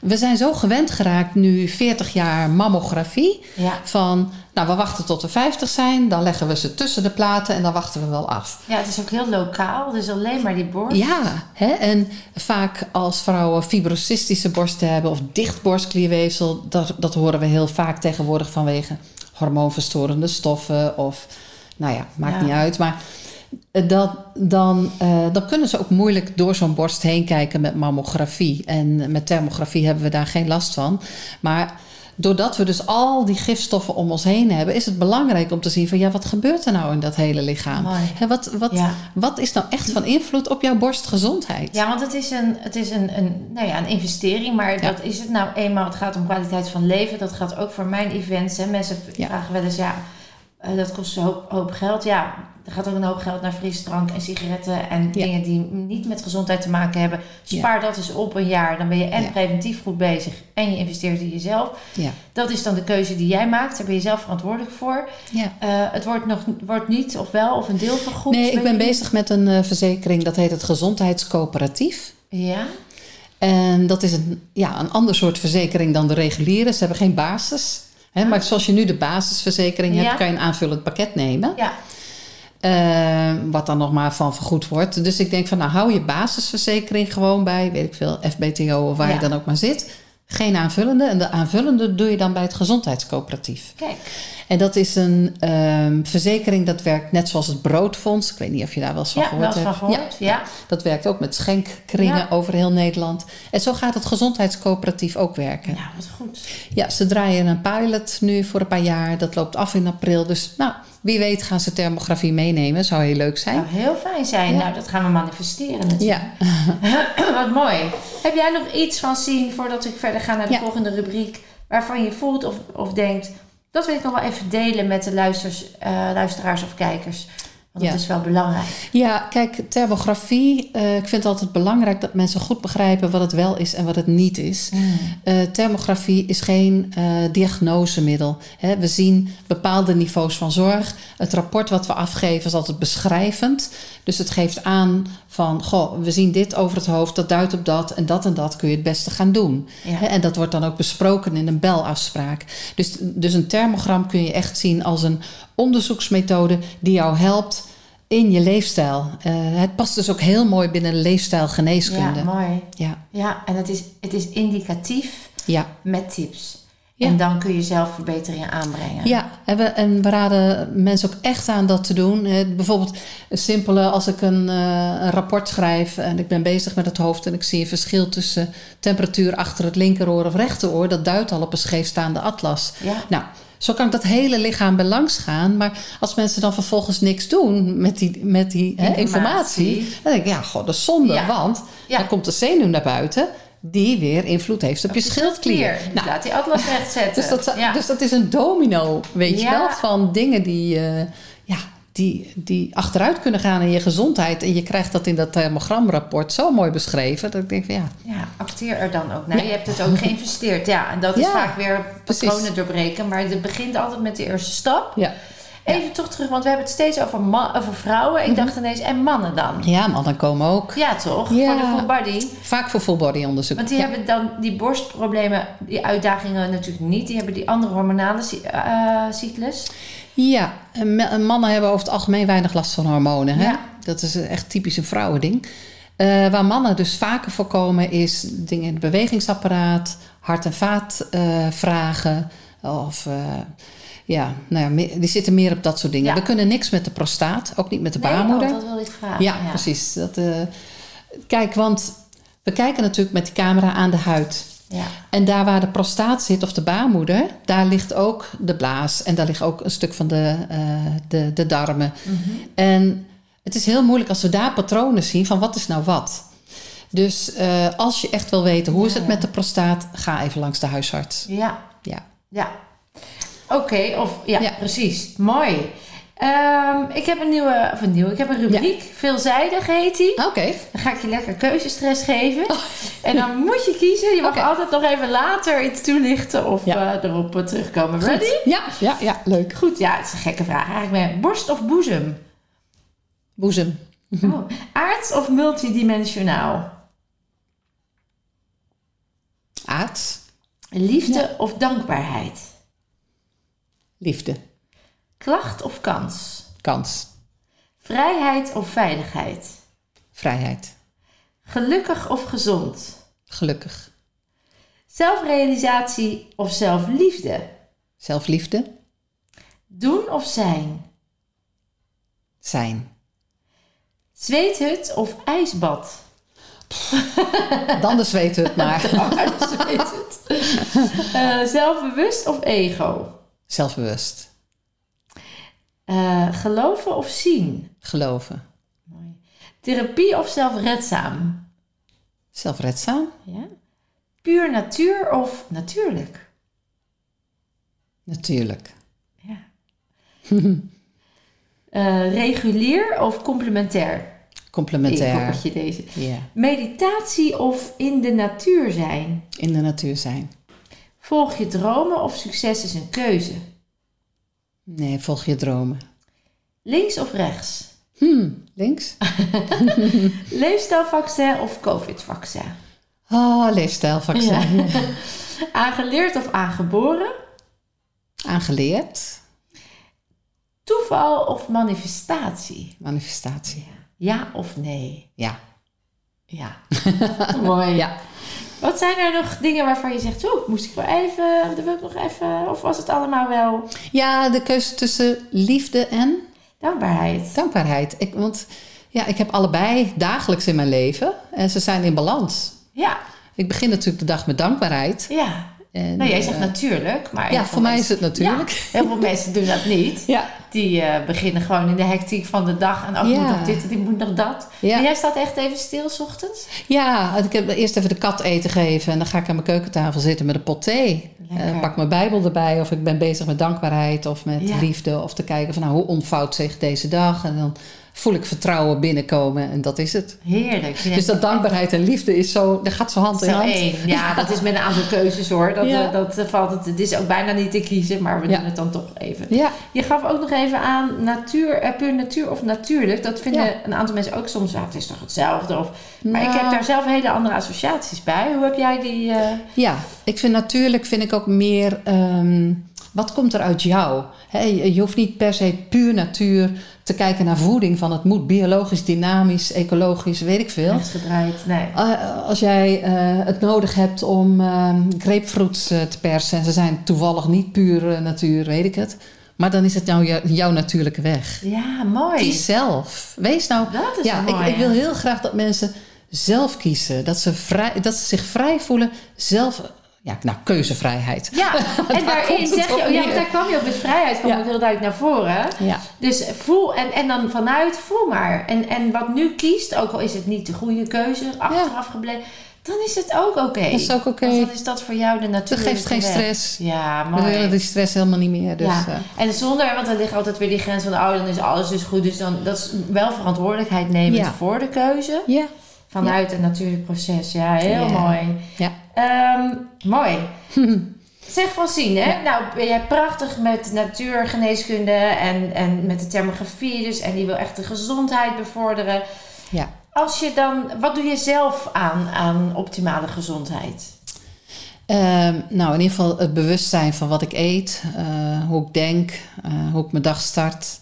we zijn zo gewend geraakt nu 40 jaar mammografie. ja. Van, nou, we wachten tot we 50 zijn, dan leggen we ze tussen de platen en dan wachten we wel af. ja, het is ook heel lokaal. Dus alleen maar die borst. Ja, hè? en vaak als vrouwen fibrocystische borsten hebben of dicht borstklierweefsel, dat, dat horen we heel vaak tegenwoordig vanwege hormoonverstorende stoffen of, nou ja, maakt Ja. niet uit. Maar dat, dan, eh, dan kunnen ze ook moeilijk door zo'n borst heen kijken met mammografie. En met thermografie hebben we daar geen last van. Maar doordat we dus al die gifstoffen om ons heen hebben, is het belangrijk om te zien van ja, wat gebeurt er nou in dat hele lichaam? Wat, wat, Ja. wat is nou echt van invloed op jouw borstgezondheid? Ja, want het is een, het is een, een, nou ja, een investering, maar Ja. dat is het nou eenmaal. Het gaat om kwaliteit van leven. Dat gaat ook voor mijn events. Hè. Mensen vragen wel eens, ja, eh, dat kost een hoop, hoop geld. Ja, er gaat ook een hoop geld naar frisdrank en sigaretten en Ja. dingen die niet met gezondheid te maken hebben. Spaar dat eens op een jaar. Dan ben je en Ja. preventief goed bezig en je investeert in jezelf. Ja. Dat is dan de keuze die jij maakt. Daar ben je zelf verantwoordelijk voor. Ja. Eh, het wordt nog wordt niet of wel of een deel vergoed. Nee, ik ben niet. bezig met een eh, verzekering, dat heet het Gezondheidscoöperatief. Ja, En dat is een, ja, een ander soort verzekering dan de reguliere. Ze hebben geen basis. Hè, Maar zoals je nu de basisverzekering hebt, kan je een aanvullend pakket nemen. ja, Eh, wat dan nog maar van vergoed wordt. Dus ik denk van, nou hou je basisverzekering gewoon bij, weet ik veel, FBTO of waar Ja. je dan ook maar zit. Geen aanvullende. En de aanvullende doe je dan bij het gezondheidscoöperatief. Kijk. En dat is een ehm, verzekering dat werkt net zoals het Broodfonds. Ik weet niet of je daar wel eens van Ja, gehoord hebt. van gehoord. Ja. Dat werkt ook met schenkkringen Ja. over heel Nederland. En zo gaat het gezondheidscoöperatief ook werken. Ja, wat goed. Ja, ze draaien een pilot nu voor een paar jaar. Dat loopt af in april. Dus nou, wie weet gaan ze thermografie meenemen. Zou heel leuk zijn. zou heel fijn zijn. Ja. Nou, dat gaan we manifesteren natuurlijk. Ja, Wat mooi. Heb jij nog iets van zien voordat ik verder ga naar de Ja. volgende rubriek... waarvan je voelt of, of denkt... dat wil ik nog wel even delen met de luisters, eh, luisteraars of kijkers. Want Ja. dat is wel belangrijk. ja kijk, thermografie. eh, ik vind het altijd belangrijk dat mensen goed begrijpen wat het wel is en wat het niet is. Eh, thermografie is geen diagnosemiddel. Hè, we zien bepaalde niveaus van zorg. Het rapport wat we afgeven is altijd beschrijvend. Dus het geeft aan van, goh, we zien dit over het hoofd, dat duidt op dat en dat en dat kun je het beste gaan doen. Ja. En dat wordt dan ook besproken in een belafspraak. Dus, dus een thermogram kun je echt zien als een onderzoeksmethode die jou helpt in je leefstijl. Eh, het past dus ook heel mooi binnen leefstijlgeneeskunde. Ja, mooi. Ja, Ja, en het is, het is indicatief ja. met tips. Ja. En dan kun je zelf verbeteringen aanbrengen. Ja, en we, en we raden mensen ook echt aan dat te doen. Bijvoorbeeld een simpele, als ik een, eh, een rapport schrijf en ik ben bezig met het hoofd en ik zie een verschil tussen temperatuur achter het linkeroor of rechteroor, dat duidt al op een scheefstaande atlas. Ja. Nou, zo kan ik dat hele lichaam belangs gaan. Maar als mensen dan vervolgens niks doen met die, met die hè, Informatie. informatie, dan denk ik, ja, god, dat is zonde. Ja. Want Ja. dan komt de zenuw naar buiten die weer invloed heeft op, je schildklier. Dus Nou, laat die atlas rechtzetten. dus dat, ja. dus dat is een domino, weet je wel, van dingen die, eh, ja, die, die achteruit kunnen gaan in je gezondheid. En je krijgt dat in dat thermogramrapport zo mooi beschreven. Dat ik denk van ja, Ja, acteer er dan ook naar. Ja. Je hebt het ook geïnvesteerd. Ja, en dat is vaak weer precies. patronen doorbreken. Maar het begint altijd met de eerste stap. ja. Even toch terug, want we hebben het steeds over, vrouwen. Ik dacht ineens, en mannen dan? ja, mannen komen ook. Ja, toch? Ja. Voor de full body. Vaak voor full body onderzoek. Want die ja. hebben dan die borstproblemen, die uitdagingen natuurlijk niet. Die hebben die andere hormonale eh, cyclus. Ja, en ma- en mannen hebben over het algemeen weinig last van hormonen. Hè? Ja. Dat is echt typisch een vrouwending. Eh, waar mannen dus vaker voorkomen is dingen in het bewegingsapparaat, hart- en vaatvragen. of eh, ja, nou ja, die zitten meer op dat soort dingen. Ja. We kunnen niks met de prostaat, ook niet met de Nee, baarmoeder. dat wilde ik vragen. ja, precies. Dat, eh, kijk, want we kijken natuurlijk met die camera aan de huid. Ja. En daar waar de prostaat zit of de baarmoeder, daar ligt ook de blaas. En daar ligt ook een stuk van de, eh, de, de darmen. Mhm. En het is heel moeilijk als we daar patronen zien van wat is nou wat. Dus eh, als je echt wil weten hoe is het Ja. met de prostaat, ga even langs de huisarts. Ja, Ja. ja. Oké, of ja, Ja. precies. Mooi. Ehm, ik heb een nieuwe, of een nieuwe, ik heb een rubriek. Veelzijdig heet die. Oké. Dan ga ik je lekker keuzestress geven. En dan moet je kiezen. Je mag altijd nog even later iets toelichten of Ja. eh, erop eh, terugkomen. Ready? Ja, ja, ja, leuk. Goed, ja, het is een gekke vraag. Eigenlijk ben borst of boezem? Boezem. Oh. Aards of multidimensionaal? Aards. Liefde of dankbaarheid? Liefde. Klacht of kans? Kans. Vrijheid of veiligheid? Vrijheid. Gelukkig of gezond? Gelukkig. Zelfrealisatie of zelfliefde? Zelfliefde. Doen of zijn? Zijn. Zweethut of ijsbad? Dan de zweethut maar. Zweethut. Eh, zelfbewust of ego? Zelfbewust. Eh, geloven of zien? Geloven. Mooi. Therapie of zelfredzaam? Zelfredzaam. Ja. Puur natuur of natuurlijk? Natuurlijk. Ja. Eh, regulier of complementair? Complementair. Eekhoortje deze. Ja. Meditatie of in de natuur zijn? In de natuur zijn. Volg je dromen of succes is een keuze? Nee, volg je dromen. Links of rechts? Hmm, links. Leefstijlvaccin of COVID-vaccin? Oh, leefstijlvaccin. Aangeleerd of aangeboren? Aangeleerd. Toeval of manifestatie? Manifestatie. Ja of nee? Ja. Ja. Mooi. Ja. Wat zijn er nog dingen waarvan je zegt, oeh, moest ik wel even, dat wil ik nog even, of was het allemaal wel Ja, de keuze tussen liefde en dankbaarheid? dankbaarheid. Ik, want ja, ik heb allebei dagelijks in mijn leven en ze zijn in balans. Ja, Ik begin natuurlijk de dag met dankbaarheid. ja. En, Nou, jij zegt eh, natuurlijk, maar... ja, voor mij is het natuurlijk. Ja, heel veel mensen doen dat niet. Ja, Die eh, beginnen gewoon in de hectiek van de dag. En Ja. moet nog dit en ik moet nog dat. En jij staat echt even stil 's ochtends? ja, ik heb eerst even de kat eten geven en dan ga ik aan mijn keukentafel zitten met een pot thee. Eh, pak mijn Bijbel erbij of ik ben bezig met dankbaarheid of met liefde. Of te kijken van nou, hoe ontvouwt zich deze dag. En dan voel ik vertrouwen binnenkomen en dat is het. Heerlijk. Dus dat dankbaarheid en liefde is zo, dat gaat zo hand in hand. één. Ja, dat is met een aantal keuzes hoor. Dat, Ja. eh, dat eh, valt het. Het is ook bijna niet te kiezen, maar we Ja. doen het dan toch even. Ja, Je gaf ook nog even aan natuur, eh, puur natuur of natuurlijk. Dat vinden een aantal mensen ook soms, ja, het is toch hetzelfde. Of, maar ik Nou. heb daar zelf hele andere associaties bij. Hoe heb jij die? Ja, ik vind natuurlijk vind ik ook meer. ehm, wat komt er uit jou? Je hoeft niet per se puur natuur te kijken naar voeding. Van het moet biologisch, dynamisch, ecologisch, weet ik veel. rechtsgedraaid? Nee. Eh, als jij eh, het nodig hebt om grapefruits eh, te persen en ze zijn toevallig niet puur natuur, weet ik het. Maar dan is het nou jou- jouw natuurlijke weg. Ja, mooi. Kies zelf. Wees nou. Dat is ja, ik, ik wil heel graag dat mensen zelf kiezen. Dat ze, vrij, dat ze zich vrij voelen. Zelf. Ja, nou, keuzevrijheid. Ja, en daarin het zeg je, op ja, daar kwam je ook met vrijheid, kwam Ja. heel duidelijk naar voren. Ja. Dus voel en, en dan vanuit, voel maar. En, en wat nu kiest, ook al is het niet de goede keuze, achteraf gebleven, dan is het ook oké. Dat is ook oké. Want dan is dat voor jou de Dat natuurlijke geeft geen weg. stress. Ja, We willen die stress helemaal niet meer. Dus, ja. eh, En zonder, want dan ligt altijd weer die grens van, oh, dan is alles dus goed. Dus dan, dat is wel verantwoordelijkheid nemen Ja. voor de keuze. ja. Vanuit een natuurlijk proces. Ja, heel mooi. Ja. Ehm, mooi. Zeg Francine, hè? Nou ben jij prachtig met natuurgeneeskunde en, en met de thermografie dus. En die wil echt de gezondheid bevorderen. Ja. Als je dan, wat doe je zelf aan, aan optimale gezondheid? Ehm, nou, in ieder geval het bewustzijn van wat ik eet, eh, hoe ik denk, eh, hoe ik mijn dag start.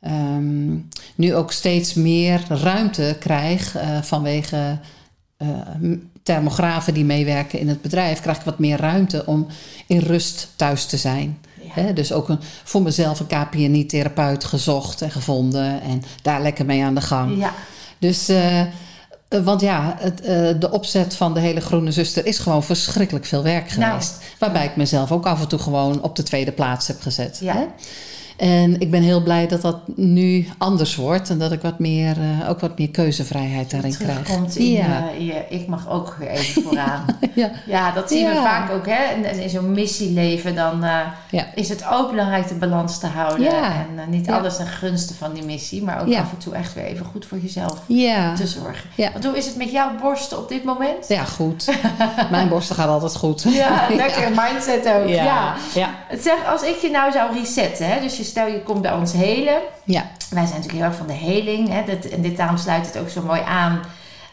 Ehm, nu ook steeds meer ruimte krijg eh, vanwege thermografen die meewerken in het bedrijf, krijg ik wat meer ruimte om in rust thuis te zijn. Ja. Dus ook een, voor mezelf een KPNI-therapeut gezocht en gevonden en daar lekker mee aan de gang. Ja, Dus, eh, eh, want ja, het, eh, de opzet van de hele Groene Zuster is gewoon verschrikkelijk veel werk Nou. geweest. Waarbij ik mezelf ook af en toe gewoon op de tweede plaats heb gezet. Ja. En ik ben heel blij dat dat nu anders wordt en dat ik wat meer, eh, ook wat meer keuzevrijheid daarin krijg. in, ja. eh, je, ik mag ook weer even vooraan. ja. ja, dat zien we vaak ook. Hè? En, en in zo'n missieleven dan eh, Ja. is het ook belangrijk de balans te houden. En niet alles ten gunste van die missie, maar ook af en toe echt weer even goed voor jezelf te zorgen. Ja. Want hoe is het met jouw borsten op dit moment? ja, goed. Mijn borsten gaat altijd goed. Ja, lekker mindset ook. Ja. Het Zeg, als ik je nou zou resetten, hè? dus je stel je komt bij ons helen. Ja. Wij zijn natuurlijk heel erg van de heling. Hè? Dat, en dit daarom sluit het ook zo mooi aan.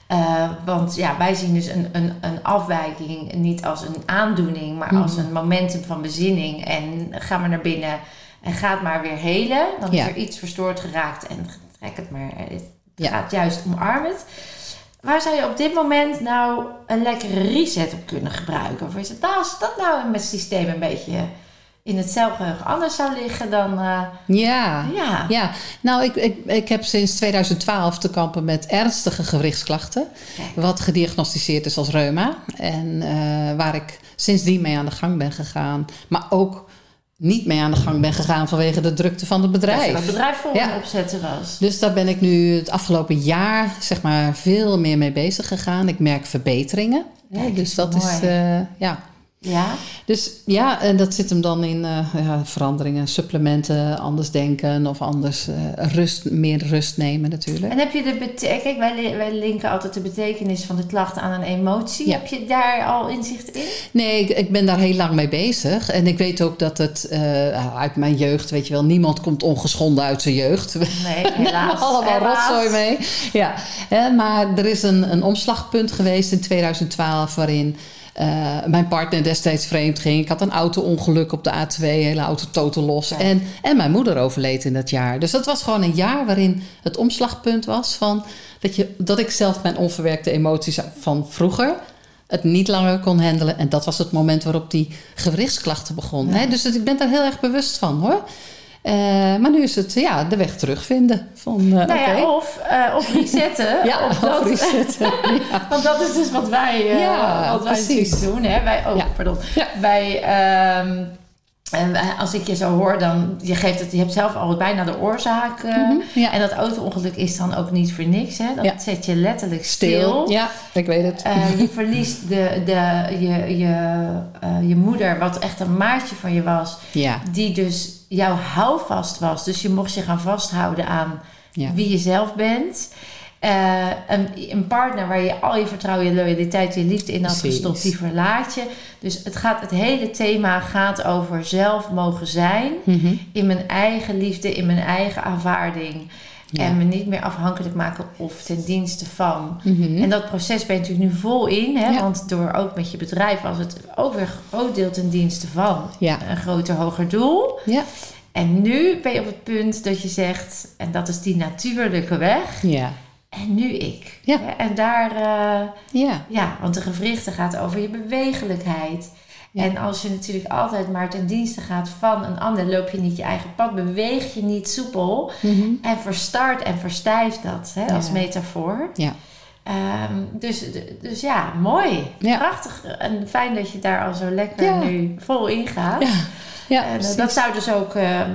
Eh, want ja, wij zien dus een, een, een afwijking niet als een aandoening, maar Mhm. als een momentum van bezinning. En ga maar naar binnen en ga het maar weer helen. Dan Ja. is er iets verstoord geraakt en trek het maar. Het Ja. gaat juist omarm het. Waar zou je op dit moment nou een lekkere reset op kunnen gebruiken? Of is het nou, als dat nou met het systeem een beetje in het celgeheugen anders zou liggen, dan eh, Ja. ja. Ja, nou, ik, ik, ik heb sinds 2012 te kampen met ernstige gewrichtsklachten. Kijk. Wat gediagnosticeerd is als reuma. En eh, waar ik sindsdien mee aan de gang ben gegaan. Maar ook niet mee aan de gang ben gegaan vanwege de drukte van het Dat bedrijf. het bedrijf Ja. aan opzetten was. Dus daar ben ik nu het afgelopen jaar zeg maar, veel meer mee bezig gegaan. Ik merk verbeteringen. Kijk, dus dat dat is eh, ja. Ja, Dus ja, en dat zit hem dan in eh, ja, veranderingen, supplementen, anders denken of anders eh, rust, meer rust nemen natuurlijk. en heb je de betekenis, kijk, wij, wij linken altijd de betekenis van de klacht aan een emotie. Ja. Heb je daar al inzicht in? Nee, ik, ik ben daar heel lang mee bezig. En ik weet ook dat het eh, uit mijn jeugd, weet je wel, niemand komt ongeschonden uit zijn jeugd. Nee, helaas. Allemaal helaas. rotzooi mee. Ja, maar er is een, een omslagpunt geweest in 2012 waarin eh, mijn partner destijds vreemd ging. Ik had een auto-ongeluk op de A2, hele auto totaal los. Ja. En, en mijn moeder overleed in dat jaar. Dus dat was gewoon een jaar waarin het omslagpunt was van dat, je, dat ik zelf mijn onverwerkte emoties van vroeger het niet langer kon handelen. En dat was het moment waarop die gewrichtsklachten begonnen. Hè? Dus ik ben daar heel erg bewust van hoor. Eh, maar nu is het ja, de weg terugvinden. Van, eh, Nou ja, of, eh, of resetten. Ja, of dat, resetten. ja. Want dat is dus wat wij, Ja, wat wij precies. doen. Hè? Wij, oh, pardon. Wij, ehm, en als ik je zo hoor, dan je geeft het, je hebt zelf al bijna de oorzaak. Mhm, ja. En dat auto-ongeluk is dan ook niet voor niks. Hè? Dat Ja. zet je letterlijk stil. Stil. Ja, ik weet het. Je verliest de, de, je, je, je moeder, wat echt een maatje van je was, ja, die dus jouw houvast was. Dus je mocht je gaan vasthouden aan ja. wie je zelf bent. Eh, een, een partner waar je al je vertrouwen, je loyaliteit, je liefde in had Precies. gestopt, die verlaat je. Dus het, gaat, het hele thema gaat over zelf mogen zijn. Mhm. In mijn eigen liefde, in mijn eigen aanvaarding. Ja. En me niet meer afhankelijk maken of ten dienste van. Mhm. En dat proces ben je natuurlijk nu vol in. Hè? Ja. Want door ook met je bedrijf was het ook weer een groot deel ten dienste van. Ja. Een groter, hoger doel. Ja. En nu ben je op het punt dat je zegt, en dat is die natuurlijke weg. Ja. En nu ik. Ja. En daar, eh, Ja. ja, want de gewrichten gaat over je bewegelijkheid. Ja. En als je natuurlijk altijd maar ten dienste gaat van een ander, loop je niet je eigen pad, beweeg je niet soepel. Mhm. En verstart en verstijft dat hè, als Ja. metafoor. Ja. Ehm, dus, dus ja, mooi. Ja. Prachtig. En fijn dat je daar al zo lekker Ja. nu vol in gaat. Ja. Ja, En, eh, precies. dat zou dus ook, ehm,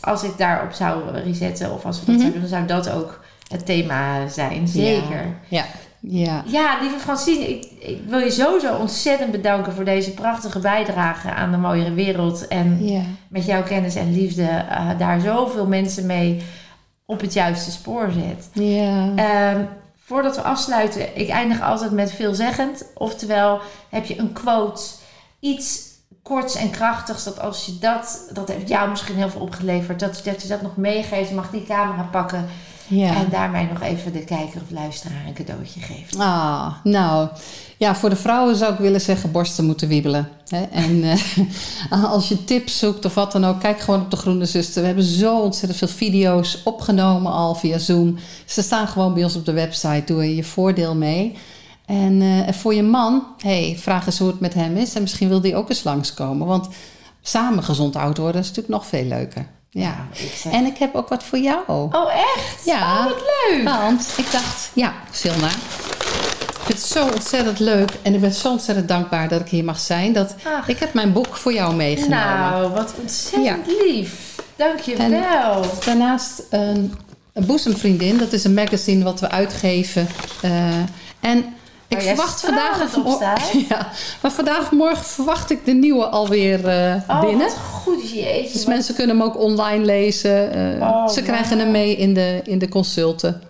als ik daarop zou resetten of als we dat Mhm. zouden doen, zou dat ook het thema zijn. Zeker. Ja. Ja. Ja, lieve Francine, ik, ik wil je sowieso ontzettend bedanken voor deze prachtige bijdrage aan de mooiere wereld. En Ja. met jouw kennis en liefde eh, daar zoveel mensen mee op het juiste spoor zet. Ja. Ehm, voordat we afsluiten, ik eindig altijd met veelzeggend. Oftewel, heb je een quote, iets korts en krachtigs, dat als je dat, dat heeft jou misschien heel veel opgeleverd, dat, dat je dat nog meegeeft, je mag die camera pakken ja. en daarmee nog even de kijker of luisteraar een cadeautje geven. Ah, nou. Ja, voor de vrouwen zou ik willen zeggen borsten moeten wiebelen. Hè? En eh, als je tips zoekt of wat dan ook, kijk gewoon op de Groene Zuster. We hebben zo ontzettend veel video's opgenomen al via Zoom. Ze staan gewoon bij ons op de website. Doe er je voordeel mee. En eh, en voor je man, hey, vraag eens hoe het met hem is. En misschien wil die ook eens langskomen. Want samen gezond oud worden is natuurlijk nog veel leuker. Ja. En ik heb ook wat voor jou. Oh, echt? Ja. Oh, wat leuk. Want ik dacht, ja, Silna. Ik vind het zo ontzettend leuk en ik ben zo ontzettend dankbaar dat ik hier mag zijn. Dat Ach. ik heb mijn boek voor jou meegenomen. Nou, wat ontzettend lief. Dank je wel. Daarnaast een, een boezemvriendin, dat is een magazine wat we uitgeven. Eh, en ik verwacht vandaag of. Ja, maar vandaag morgen verwacht ik de nieuwe alweer eh, Oh, binnen. wat goed, jeetje. Dus wat- mensen kunnen hem ook online lezen. eh, Oh, ze krijgen hem mee in de, in de consulten.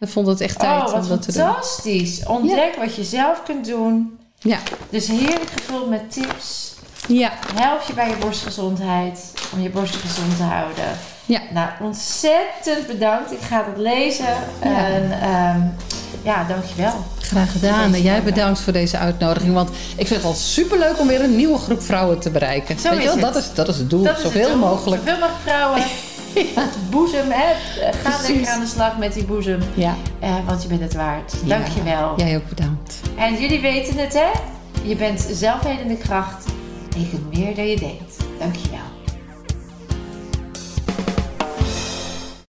Ik vond het echt tijd Oh, wat om dat te doen. fantastisch. Ontdek wat je zelf kunt doen. Ja, Dus heerlijk gevuld met tips. ja, Help je bij je borstgezondheid. Om je borst gezond te houden. ja. Nou, ontzettend bedankt. Ik ga het lezen. Ja. En ehm, ja, dankjewel. Graag gedaan. En jij bedankt voor deze uitnodiging. Want ik vind het al superleuk om weer een nieuwe groep vrouwen te bereiken. Zo Weet je wel, het. Dat, is, dat is het doel. Dat is het Zoveel doel. mogelijk. Zoveel mogelijk vrouwen. Boezem, hè. Ga Precies. lekker aan de slag met die boezem. Ja. Eh, want je bent het waard. Ja. Dankjewel. Jij ook bedankt. En jullie weten het, hè? Je bent zelfredende kracht. En je kunt meer dan je denkt. Dankjewel.